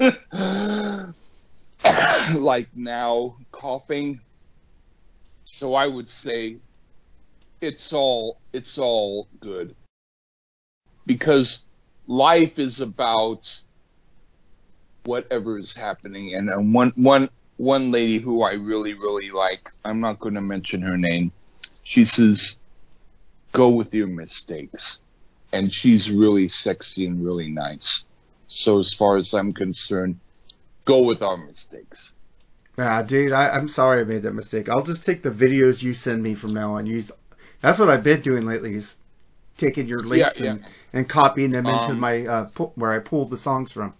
like now coughing. So I would say it's all it's all good. Because life is about whatever is happening. And uh, one one one lady who I really really like, I'm not going to mention her name. She says, "Go with your mistakes," and she's really sexy and really nice. So as far as I'm concerned, go with our mistakes. Yeah, dude, I, I'm sorry I made that mistake. I'll just take the videos you send me from now on. Use that's what I've been doing lately. Is taking your links yeah. and, and copying them into Um, my uh, pu- where I pulled the songs from.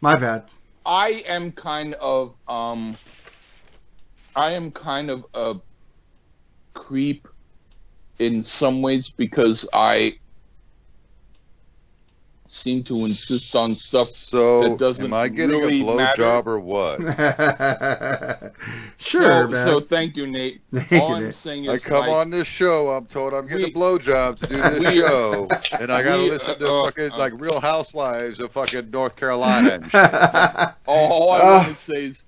My bad. I am kind of um I am kind of a creep in some ways because I seem to insist on stuff So, that doesn't am I getting really a blow matter. job or what? sure, so, man. so thank you, Nate. Thank All you, I'm Nate. saying I come like, on this show. I'm told I'm getting We- a blowjob to do this we- show, and I got to listen to uh, fucking uh, like Real Housewives of fucking North Carolina. And shit. all, all I Ah. want to say is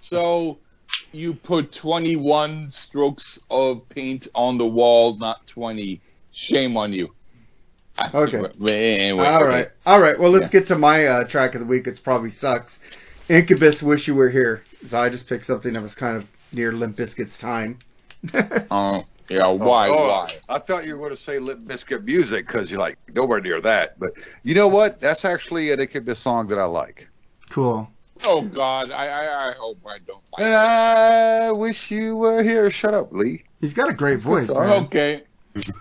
so you put 21 strokes of paint on the wall, not 20. Shame on you. Okay. But Anyway, All okay. right, all right. Well, let's get to my uh, track of the week. It's probably sucks. Incubus, wish you were here. So I just picked something that was kind of near Limp Bizkit's time. Uh, yeah, why? Oh, why? I thought you were going to say Limp Bizkit music because you're like nowhere near that. But you know what? That's actually an Incubus song that I like. Cool. Oh, God. I, I, I hope I don't And like I wish you were here. Shut up, Lee. He's got a great It's voice, man. Okay.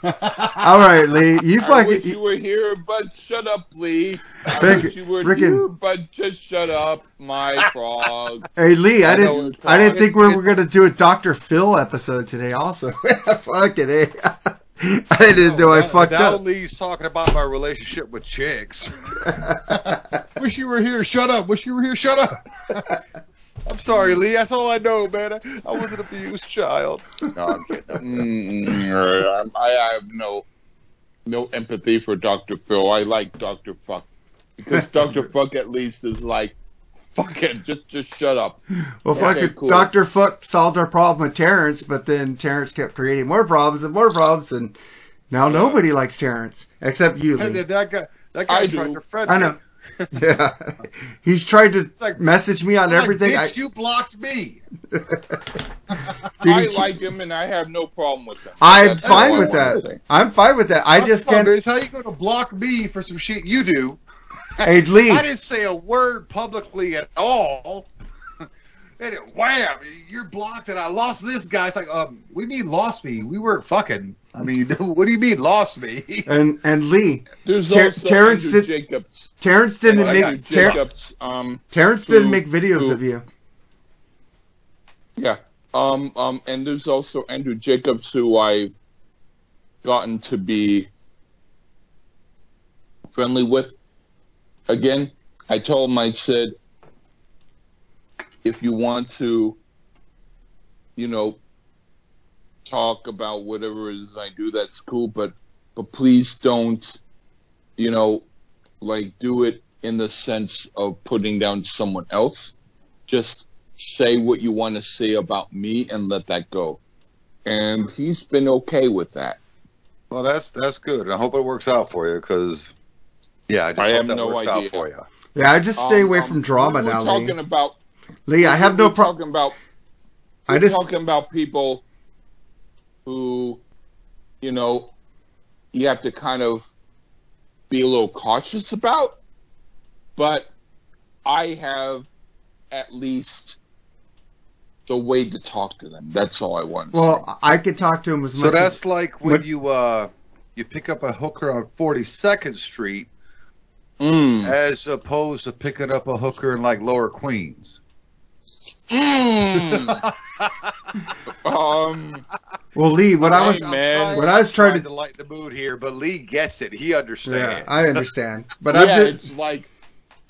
All right, Lee. You I wish you were here, but shut up, Lee. I Frick- wish you were frickin- here, but just shut up, my frog. Hey Lee, I, I didn't. I didn't think we were going to do a Doctor Phil episode today. Also, fucking a. I didn't know I Now- fucked now up. Lee's talking about my relationship with chicks. Wish you were here. Shut up. Wish you were here. Shut up. I'm sorry, Lee. That's all I know, man. I, I was an abused child. No, I'm kidding. Mm, I have no no empathy for Dr. Phil. I like Dr. Fuck because Dr. Fuck at least is like, fuck it, just just shut up. Well, Okay, fucking cool. Doctor Fuck solved our problem with Terrence, but then Terrence kept creating more problems and more problems, and now nobody likes Terrence except you, And Lee. then that guy, that guy I tried do. to friend I me. know. Yeah, he's tried to Like- message me on like, everything. Bitch, I, you blocked me. I he- like him and I have no problem with him. I'm That's fine with that. I'm fine with that. I just can't. Is how you going to block me for some shit you do? Hey, Lee. I didn't say a word publicly at all. And it, wham, you're blocked, and I lost this guy. It's like, um, we mean lost me. We weren't fucking. I mean, what do you mean lost me? And and Lee, There's Ter- also Terrence Andrew did- Jacobs. Terrence didn't Andrew make Ter- Jacobs. Um, Terrence didn't make videos who- of you. Yeah. Um, um, and there's also Andrew Jacobs, who I've gotten to be friendly with. Again, I told him, I said, if you want to, you know, talk about whatever it is I do, that's cool, but, but please don't, you know, like do it in the sense of putting down someone else. Just say what you want to say about me and let that go. And he's been okay with that. Well, that's that's good. I hope it works out for you, because yeah, I just I hope have that no works idea. out for you. Yeah, I just stay Um, away um, from drama we're now, talking Lee. about Lee, I have no we're problem. talking about I we're just talking about people who, you know, you have to kind of be a little cautious about. But I have at least the way to talk to them. That's all I want. To say. well, I could talk to him as So much. that's as, like when what- you uh you pick up a hooker on 42nd Street Mm. as opposed to picking up a hooker in like Lower Queens. Mm. um. well, Lee, what I was man. What I was trying to- lighten the mood here, but Lee gets it. He understands. yeah, understands. I understand, but yeah, I'm just it's like,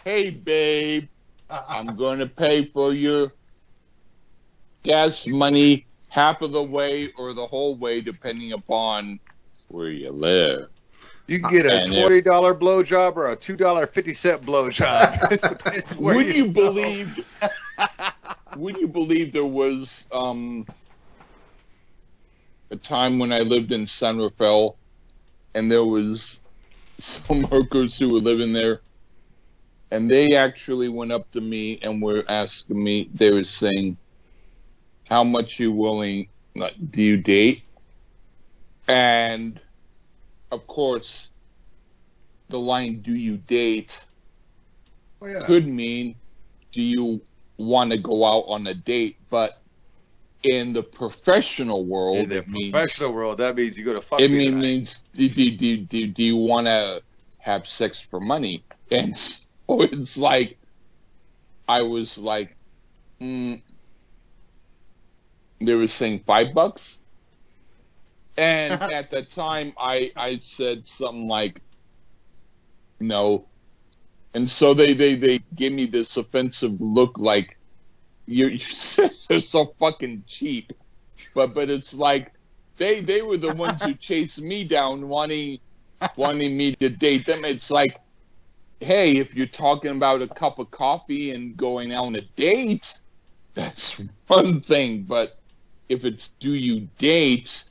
hey, babe, I'm going to pay for your gas money half of the way or the whole way, depending upon where you live. You can get a And twenty dollar blowjob or a two dollar fifty cent blowjob. It depends would you go. believe? Would you believe there was um, a time when I lived in San Rafael, and there was some hookers who were living there, and they actually went up to me and were asking me. They were saying, "How much you willing? Do you date?" And of course, the line "Do you date?" Oh, yeah. could mean do you want to go out on a date but in the professional world In the it means professional world, that means you go to fuck it me mean, means do, do, do, do, do you want to have sex for money? And so it's like i was like mm, they were saying five bucks? And at the time i i said something like no and so they they they give me this offensive look like you're, you're so fucking cheap. But but it's like they they were the ones who chased me down wanting wanting me to date them. It's like hey if you're talking about a cup of coffee and going out on a date that's one thing. But if it's do you date?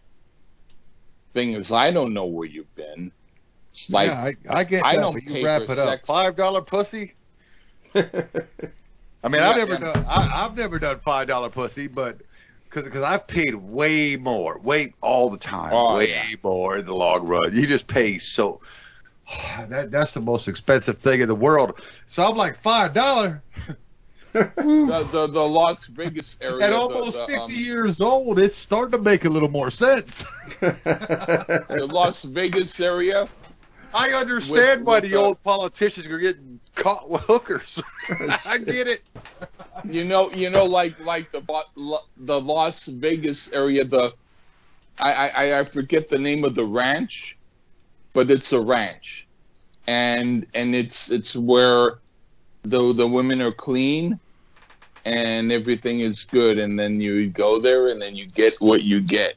Thing is i don't know where you've been like yeah, I, I get I that, don't but you wrap it up. sex. Five dollar pussy. I mean, Yeah, I've never yeah. done. I, I've never done five dollar pussy, but because I've paid way more, way all the time, Oh, way yeah. more in the long run. You just pay so. That that's the most expensive thing in the world. So I'm like five dollar. the, the the Las Vegas area. At the- almost the, 50 um, years old, it's starting to make a little more sense. the Las Vegas area. I understand With- why with the the- old uh, politicians are getting caught with hookers. I get it. You know, you know, like like the the Las Vegas area. The I I, I forget the name of the ranch, but it's a ranch, and and it's it's where the the women are clean, and everything is good, and then you go there, and then you get what you get,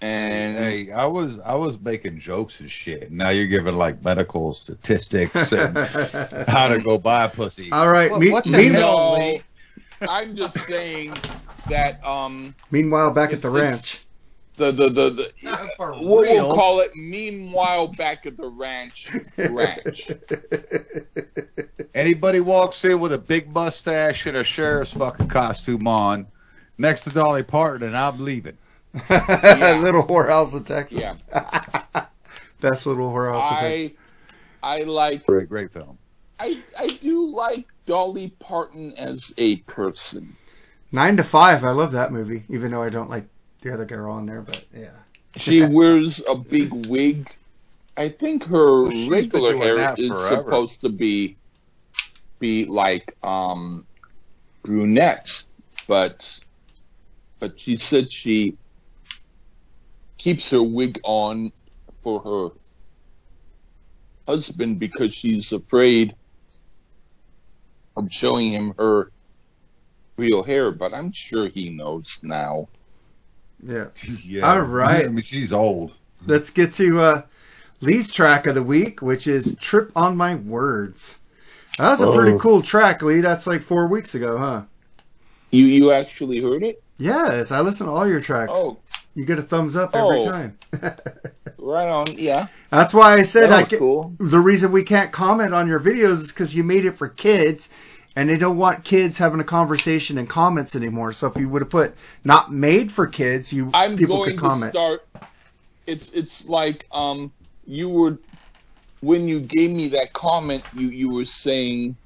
and Hey, I was I was making jokes and shit. Now you're giving like medical statistics and how to go buy pussy. All right. What- me- what the meanwhile, hell, Lee? I'm just saying that um meanwhile, back at the ranch. the the the, the For we'll, real? we'll call it meanwhile back at the ranch ranch. Anybody walks in with a big mustache and a sheriff's fucking costume on next to Dolly Parton, and I'm leaving. little whorehouse of Texas. Yeah. Best little whorehouse of Texas. I I like Great, great film. I I do like Dolly Parton as a person. Nine to Five. I love that movie, even though I don't like the other girl on there. But yeah. She wears a big wig. I think her Well, regular hair is forever. supposed to be be like um brunette, but but she said she keeps her wig on for her husband because she's afraid of showing him her real hair, but I'm sure he knows now. Yeah. Yeah. All right. I mean, she's old. Let's get to uh, Lee's track of the week, which is "Trip on My Words." That's a pretty Oh. cool track, Lee. That's like four weeks ago, huh? You you actually heard it? Yes, I listen to all your tracks. Oh, You get a thumbs up every Oh. time. right on. Yeah, That's why I said I was ca- cool. the reason we can't comment on your videos is because you made it for kids, and they don't want kids having a conversation in comments anymore. So if you would have put "not made for kids," you I'm people going could to comment. start. It's it's like um you were when you gave me that comment you you were saying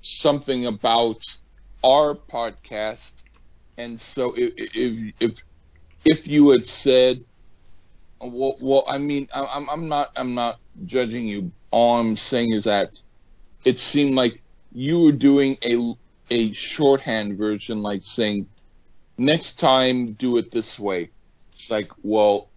something about our podcast and so if if if, if you had said well, well I mean I- I'm I'm not I'm not judging you all I'm saying is that it seemed like you were doing a a shorthand version like saying next time do it this way it's like, well,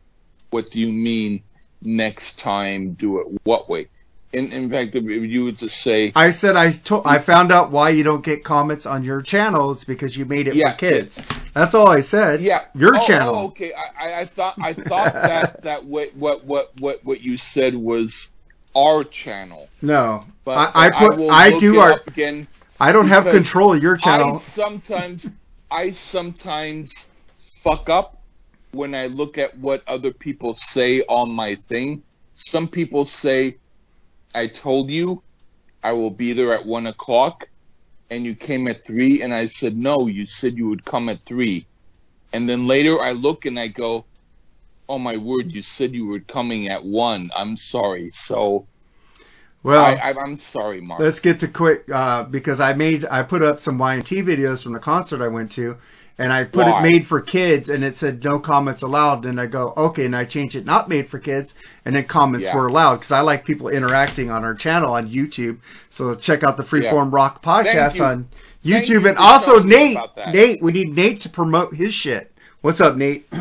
what do you mean next time do it what way? In, in fact, if you were to say, I said I to- I found out why you don't get comments on your channel. It's because you made it Yeah, for kids. That's all I said. yeah, your oh, oh channel. Oh, okay, I, I, I thought I thought that that what what what what what you said was our channel, No, but I, I put I, look do it our. again. I don't have control of your I channel. sometimes I sometimes fuck up when I look at what other people say on my thing. Some people say, "I told you I will be there at one o'clock," and you came at three, and I said, "No, you said you would come at three. And then later I look and I go, "Oh my word, you said you were coming at one. I'm sorry." So well, I, I, I'm sorry, Mark. Let's get to quick uh, because I made I put up some Y&T videos from the concert I went to, and I put Why? it made for kids, and it said no comments allowed. And I go okay, and I changed it not made for kids, and then comments Yeah. were allowed because I like people interacting on our channel on YouTube. So check out the Freeform Rock podcast you. on YouTube, you and also Nate. Nate, we need Nate to promote his shit. What's up, Nate?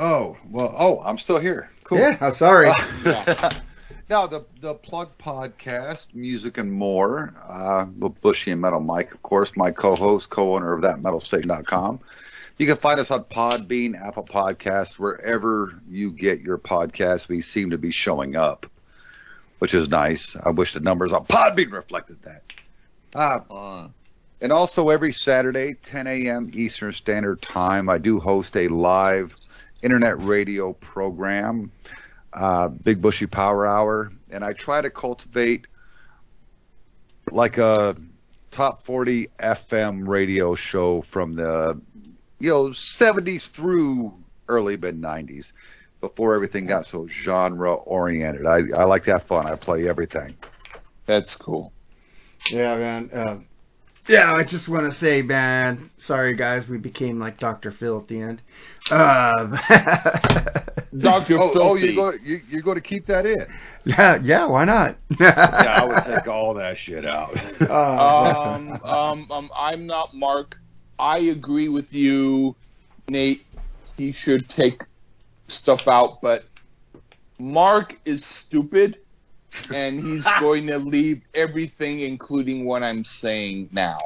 Oh, well, oh, I'm still here. Cool. Yeah, I'm sorry. Now the the plug podcast, music and more. Uh, Bushy and Metal Mike, of course, my co-host, co-owner of thatmetalstation.com. You can find us on Podbean, Apple Podcasts, wherever you get your podcasts. We seem to be showing up, which is nice. I wish the numbers on Podbean reflected that. Uh, Uh, and also every Saturday, 10 a.m. Eastern Standard Time, I do host a live internet radio program, uh, Big Bushy Power Hour, and I try to cultivate like a top 40 FM radio show from the you know 70s through early mid 90s before everything got so genre oriented. I, I like that fun. I play everything. that's cool. Yeah, man. Uh, Yeah, I just want to say, man, sorry guys, we became like Dr. Phil at the end. Um, Doctor Oh, oh, you're going you, you're going to keep that in? yeah, yeah, why not? Yeah, I would take all that shit out. Uh, um, um, um, I'm not Mark. I agree with you, Nate. He should take stuff out, but Mark is stupid, and he's going to leave everything, including what I'm saying now,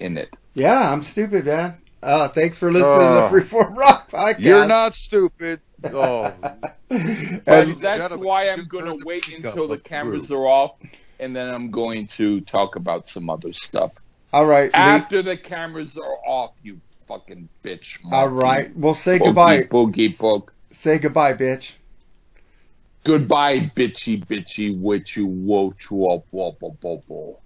in it. yeah, I'm stupid, man. Uh, thanks for listening to Oh. the Freeform Rock podcast. You're not stupid. Oh, But And- that's gentlemen, why I'm going to wait until the cameras group. are off, and then I'm going to talk about some other stuff. All right, Lee. After the cameras are off, you fucking bitch. All monkey. right, well, say Boogie, goodbye. Boogie book. Say goodbye, bitch. Goodbye, bitchy, bitchy, witchy, woach, wop, wop, wop, wop, wop.